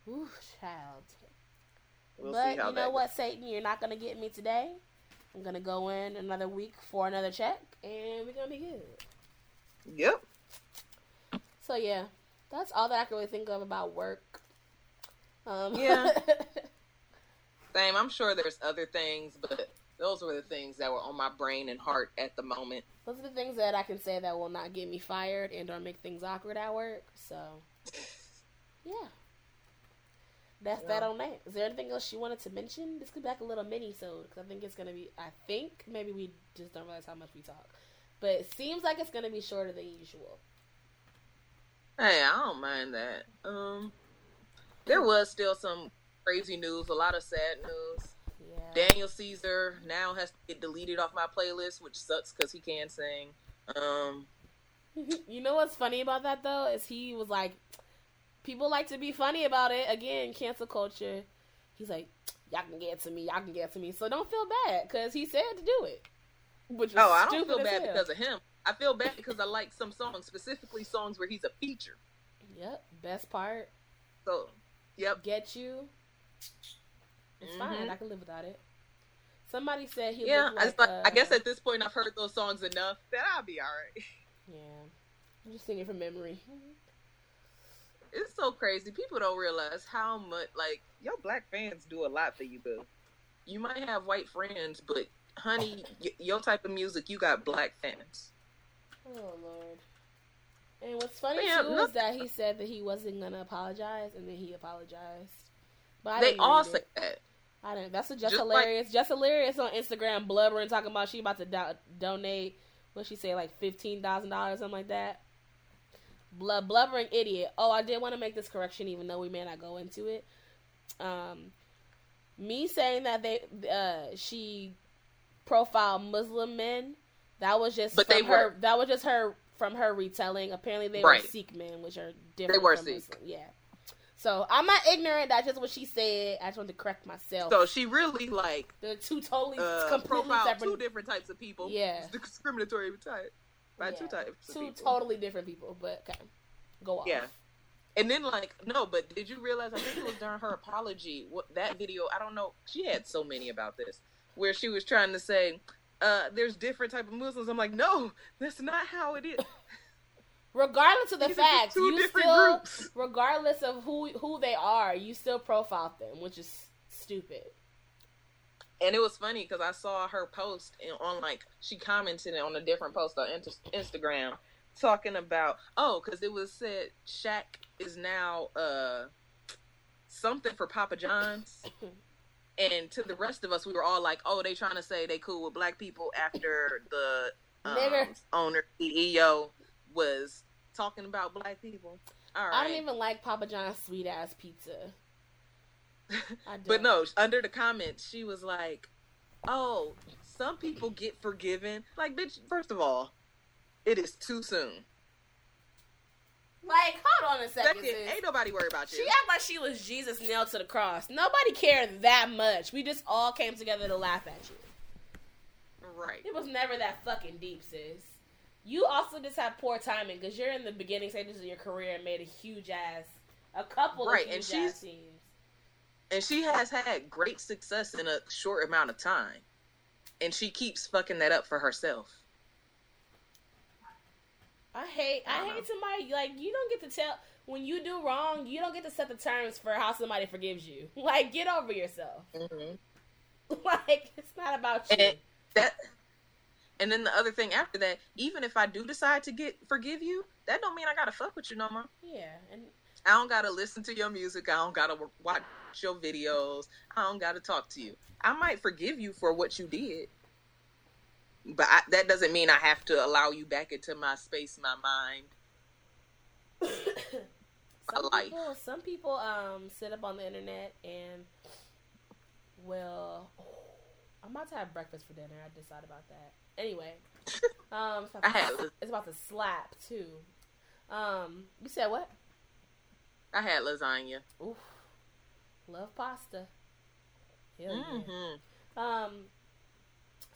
Ooh, child. We'll but see how you know what, Satan, you're not gonna get me today. I'm gonna go in another week for another check, and we're gonna be good. Yep. So yeah, that's all that I can really think of about work. Um, Yeah. Same. I'm sure there's other things, but those were the things that were on my brain and heart at the moment. those are the things that I can say that will not get me fired and or make things awkward at work. So yeah, that's that on that. Is there anything else you wanted to mention? This could be like a little mini so because I think it's gonna be. I think maybe we just don't realize how much we talk, but it seems like it's gonna be shorter than usual. Hey, I don't mind that. Um, there was still some crazy news, a lot of sad news. Yeah. Daniel Caesar now has to get deleted off my playlist, which sucks because he can sing. Um, you know what's funny about that though is he was like, people like to be funny about it. Again, cancel culture. He's like, y'all can get to me, y'all can get to me. So don't feel bad because he said to do it. Which oh, I don't feel bad hell. because of him. I feel bad because I like some songs, specifically songs where he's a feature. Yep. Best part. So, yep. Get you. It's fine. Mhm. I can live without it. Somebody said he Yeah, looked I, just thought- uh, I guess at this point I've heard those songs enough that I'll be all right. Yeah. I'm just singing from memory. It's so crazy. People don't realize how much like your black fans do a lot for you, boo. You might have white friends, but honey, y- your type of music, you got black fans. Oh lord. And what's funny Yeah, too no- is that he said that he wasn't gonna apologize, and then he apologized. But I they all say that. I didn't. That's just, Just like- hilarious. Jess Hilarious on Instagram, blubbering, talking about she about to do- donate. What she say, like fifteen thousand dollars, something like that. Blub blubbering idiot. Oh, I did want to make this correction, even though we may not go into it. Um, me saying that they uh she profiled Muslim men. That was just But they her. were. That was just her from her retelling. Apparently, they Right. were Sikh men, which are different. They were Sikh. Muslim. Yeah. So I'm not ignorant. That's just what she said. I just wanted to correct myself. So she really like They're two totally uh, completely separate. two different types of people. Yeah. It's discriminatory type by two yeah, types of two totally different people. But okay, go on. Yeah. And then like no, but did you realize? I think it was during her apology. What that video? I don't know. She had so many about this, where she was trying to say, uh, "There's different type of Muslims." I'm like, no, that's not how it is. Regardless of the These facts, you still, groups. regardless of who who they are, you still profile them, which is stupid. And it was funny because I saw her post in, on like she commented on a different post on Instagram talking about oh because it was said Shaq is now uh something for Papa John's. And to the rest of us, we were all like, "Oh, they trying to say they cool with black people after the um, owner CEO was talking about black people." All right, I don't even like Papa John's sweet ass pizza. But no, under the comments, she was like, "Oh, some people get forgiven." Like, bitch, first of all, it is too soon. Like, hold on a second. Second, ain't nobody worried about you. She act like she was Jesus nailed to the cross. Nobody cared that much. We just all came together to laugh at you. Right. It was never that fucking deep, sis. You also just have poor timing because you're in the beginning stages of your career and made a huge ass, a couple Right, of and huge she's- teams. And she has had great success in a short amount of time, and she keeps fucking that up for herself. I hate, I, I hate know. somebody like you don't get to tell when you do wrong. You don't get to set the terms for how somebody forgives you. Like, get over yourself. Mm-hmm. like, it's not about you. And that. And then the other thing after that, even if I do decide to get forgive you, that don't mean I gotta fuck with you no more. yeah, and I don't gotta listen to your music. I don't gotta watch your videos. I don't gotta talk to you. I might forgive you for what you did, but I, that doesn't mean I have to allow you back into my space, my mind. some life. people, some people um sit up on the internet and will. I'm about to have breakfast for dinner. I decide about that. Anyway, um, it's about, I to, it's about to slap too. Um, you said what? I had lasagna. Oof, love pasta. Hell yeah. hmm Um,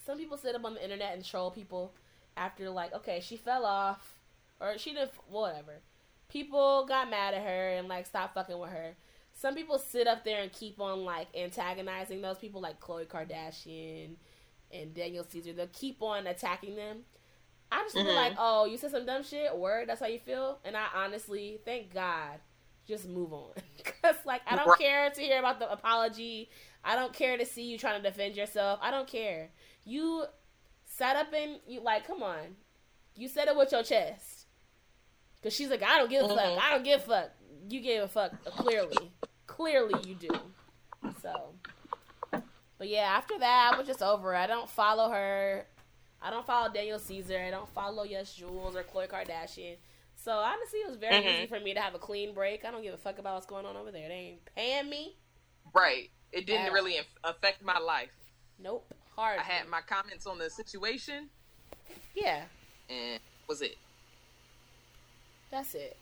some people sit up on the internet and troll people after like, okay, she fell off or she didn't, whatever. People got mad at her and like stopped fucking with her. Some people sit up there and keep on like antagonizing those people, like Khloe Kardashian and Daniel Caesar. They'll keep on attacking them. I just feel Mhm. like, oh, you said some dumb shit. Word, that's how you feel. And I honestly, thank God, just move on. Cause like I don't care to hear about the apology. I don't care to see you trying to defend yourself. I don't care. You sat up and you like, come on. You said it with your chest. Cause she's like, I don't give a fuck. Mm-hmm. I don't give a fuck. You gave a fuck. Uh, clearly, clearly you do. So, but yeah, after that, I was just over. I don't follow her. I don't follow Daniel Caesar. I don't follow YesJulz or Khloe Kardashian. So honestly, it was very Mhm. easy for me to have a clean break. I don't give a fuck about what's going on over there. They ain't paying me. Right. It didn't really aff- affect my life. Nope. Hard. I had my comments on the situation, yeah. and was it. That's it.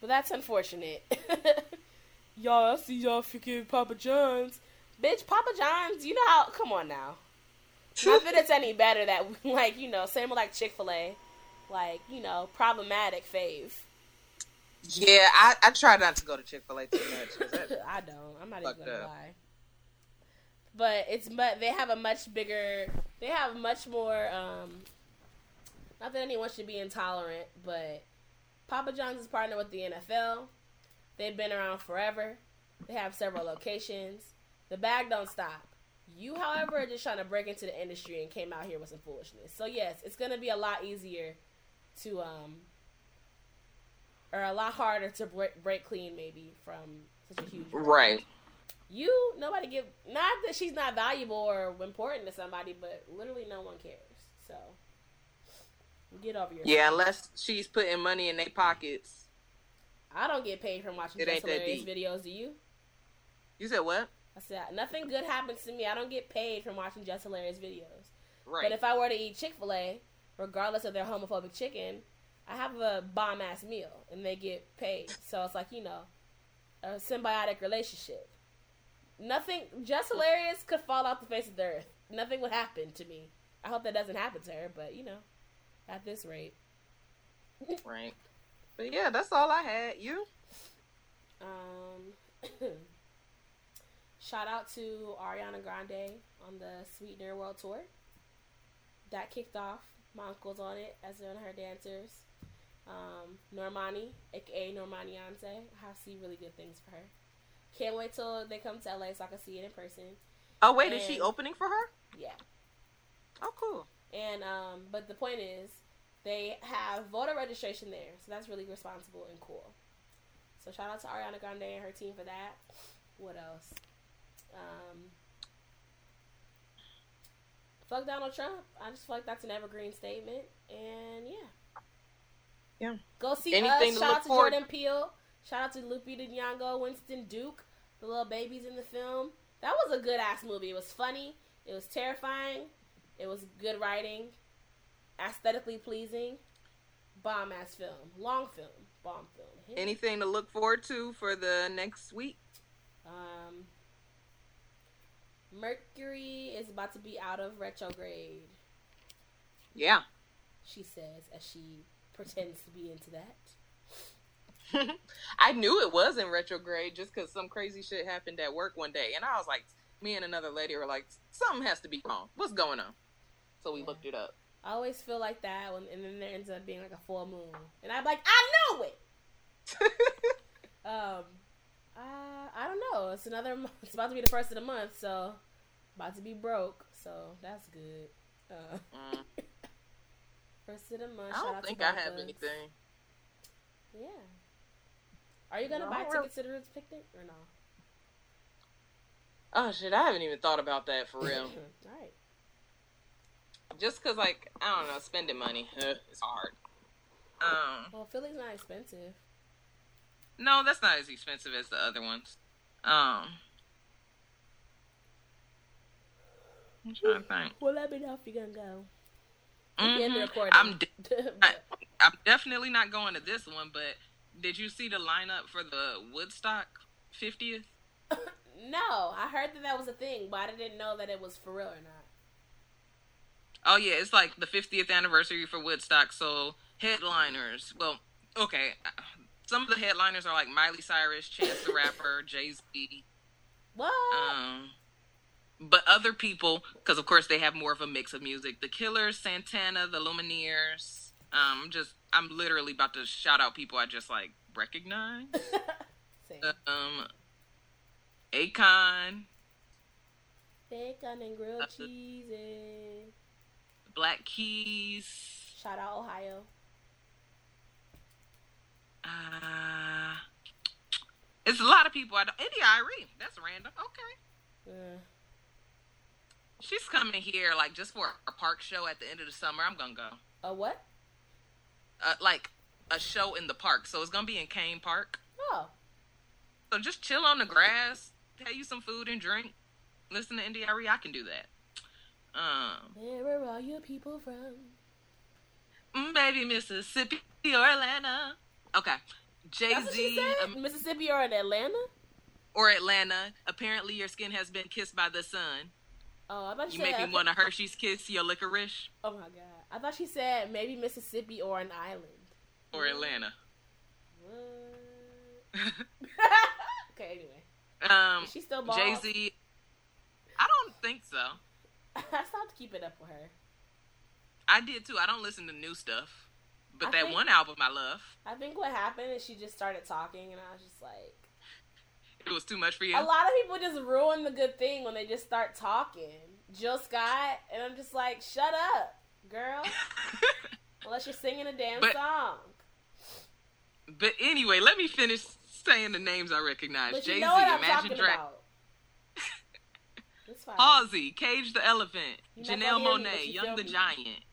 But that's unfortunate. y'all, I see y'all freaking Papa John's. Bitch, Papa John's, you know how. Come on now. Not that it's any better that, like, you know, same with like Chick fil A. like you know problematic fave. Yeah, I, I try not to go to Chick Fil A too much. I don't. I'm not even gonna up. lie. But it's but they have a much bigger. They have much more. um Not that anyone should be intolerant, but Papa John's is partnered with the NFL. They've been around forever. They have several locations. The bag don't stop. You, however, are just trying to break into the industry and came out here with some foolishness. So yes, it's gonna be a lot easier to um or a lot harder to break, break clean maybe from such a huge right. You nobody give not that she's not valuable or important to somebody, but literally no one cares. So get over your Yeah, unless she's putting money in their pockets. I don't get paid from watching Jess Hilarious videos. Do you? You said what? I said nothing good happens to me. I don't get paid from watching Jess Hilarious videos. Right. But if I were to eat Chick Fil A, regardless of their homophobic chicken, I have a bomb ass meal and they get paid. So it's like, you know, a symbiotic relationship. Nothing, Jess Hilarious could fall off the face of the earth. Nothing would happen to me. I hope that doesn't happen to her, but you know, at this rate. right. But yeah, that's all I had. You? Um, shout out to Ariana Grande on the Sweetener World Tour. That kicked off. My uncle's on it as one of her dancers. Um, Normani, aka Normani Anse. I see really good things for her. Can't wait till they come to LA so I can see it in person. Oh wait, and, is she opening for her? Yeah. Oh cool. And um, but the point is, they have voter registration there, so that's really responsible and cool. So shout out to Ariana Grande and her team for that. What else? Um, fuck Donald Trump. I just feel like that's an evergreen statement, and yeah. Yeah. Go see Anything us. Shout out to forward. Jordan Peele. Shout out to Lupita Nyong'o, Winston Duke, the little babies in the film. That was a good ass movie. It was funny. It was terrifying. It was good writing, aesthetically pleasing, bomb ass film, long film, bomb film. Hit. Anything to look forward to for the next week? Um, Mercury is about to be out of retrograde. Yeah. She says as she pretends to be into that. I knew it was in retrograde just because some crazy shit happened at work one day, and I was like, me and another lady were like, something has to be wrong. What's going on? So we yeah. looked it up. I always feel like that, when, and then there ends up being like a full moon, and I'm like, I know it. um, uh, I don't know. It's another. It's about to be the first of the month, so about to be broke. So that's good. Uh, mm. First of the month. I don't think I have anything. Yeah. Are you gonna no, buy tickets to the Roots picnic or no? Oh shit! I haven't even thought about that for real. All right. Just cause, like, I don't know, spending money, it's hard. Um. Well, Philly's not expensive. No, that's not as expensive as the other ones. Um. I'm trying to think. Well, let me know if you're gonna go. Mm-hmm. I'm de- I, I'm definitely not going to this one, but did you see the lineup for the Woodstock 50th? no, I heard that that was a thing, but I didn't know that it was for real or not. Oh yeah, it's like the 50th anniversary for Woodstock. So headliners, well, okay, some of the headliners are like Miley Cyrus, Chance the Rapper, Jay Z. What? Um, but other people, because of course they have more of a mix of music. The Killers, Santana, the Lumineers. Um, just I'm literally about to shout out people I just like recognize. um, Akon. Bacon and grilled uh, cheese. Black Keys. Shout out Ohio. Uh, it's a lot of people. I don't. India.Arie. That's random. Okay. Yeah. She's coming here like just for a park show at the end of the summer. I'm gonna go. A what? Uh, like a show in the park. So it's gonna be in Cain Park. Oh. So just chill on the grass, have you some food and drink, listen to India.Arie. I can do that. Um. Where are all your people from? Mm, baby, Mississippi or Atlanta. Okay. Jay Z. Um, Mississippi or in Atlanta? Or Atlanta. Apparently, your skin has been kissed by the sun. Oh, I thought You you, said, make me want a Hershey's kiss your licorice Oh my god! I thought she said maybe Mississippi or an island. or Atlanta. What? okay, anyway, um, is she still bald? Jay Z. I don't think so. I stopped keeping up with her. I did too. I don't listen to new stuff, but I that think- one album I love. I think what happened is she just started talking, and I was just like, It was too much for you. a lot of people just ruin the good thing when they just start talking. Jill Scott, and I'm just like, shut up, girl. Unless you're singing a damn But- song. but anyway, let me finish saying the names I recognize. Jay you Z, know what I'm Imagine Dragons, about. It's fine. Halsey, Cage the Elephant, Janelle me, Monet, Young the me. Giant,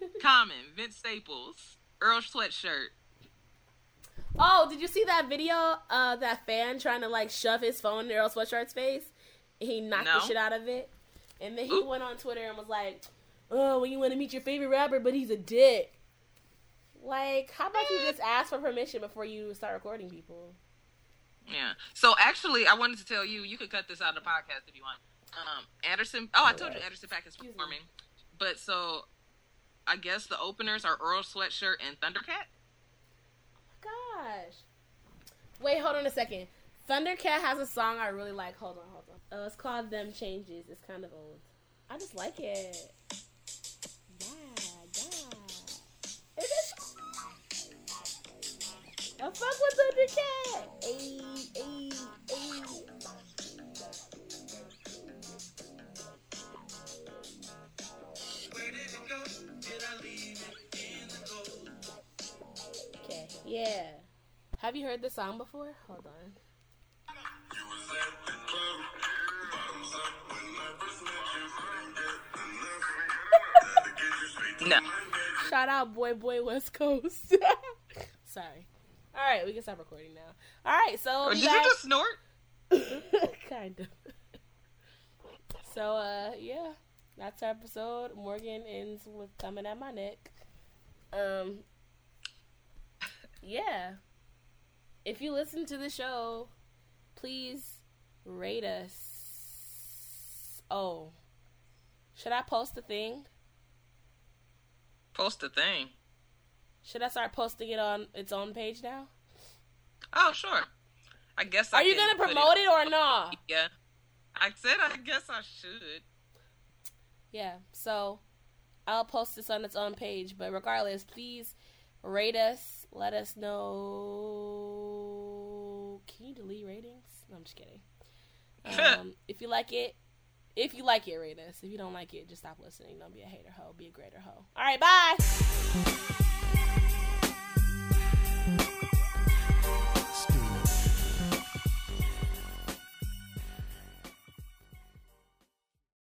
Common, Vince Staples, Earl Sweatshirt. Oh, did you see that video? Uh, that fan trying to like shove his phone in Earl Sweatshirt's face. He knocked No. the shit out of it. And then he Oop. went on Twitter and was like, "Oh, when you want to meet your favorite rapper, but he's a dick." Like, how about you just ask for permission before you start recording people? Yeah. So actually, I wanted to tell you, you could cut this out of the podcast if you want. Um, Anderson. Oh, I told you Anderson Paak is performing. But so, I guess the openers are Earl Sweatshirt and Thundercat. Gosh. Wait, hold on a second. Thundercat has a song I really like. Hold on, hold on. Uh, it's called "Them Changes." It's kind of old. I just like it. Yeah, yeah. It is. I fuck with Thundercat. Yeah. Have you heard the song before? Hold on. No. Shout out, boy, boy, West Coast. Sorry. All right, we can stop recording now. All right, so Or we did you got- just snort? kind of. So, uh, yeah, that's our episode. Morgan ends with coming at my neck. Um, yeah. If you listen to the show, please rate us. Oh, should I post the thing? Post the thing. Should I start posting it on its own page now? Oh, sure. I guess. I Are you gonna put promote it or not? Yeah. I said I guess I should. Yeah, so I'll post this on its own page, but regardless, please rate us. Let us know. Can you delete ratings? No, I'm just kidding. Um, if you like it, if you like it, rate us. If you don't like it, just stop listening. Don't be a hater hoe. Be a greater hoe. All right, bye.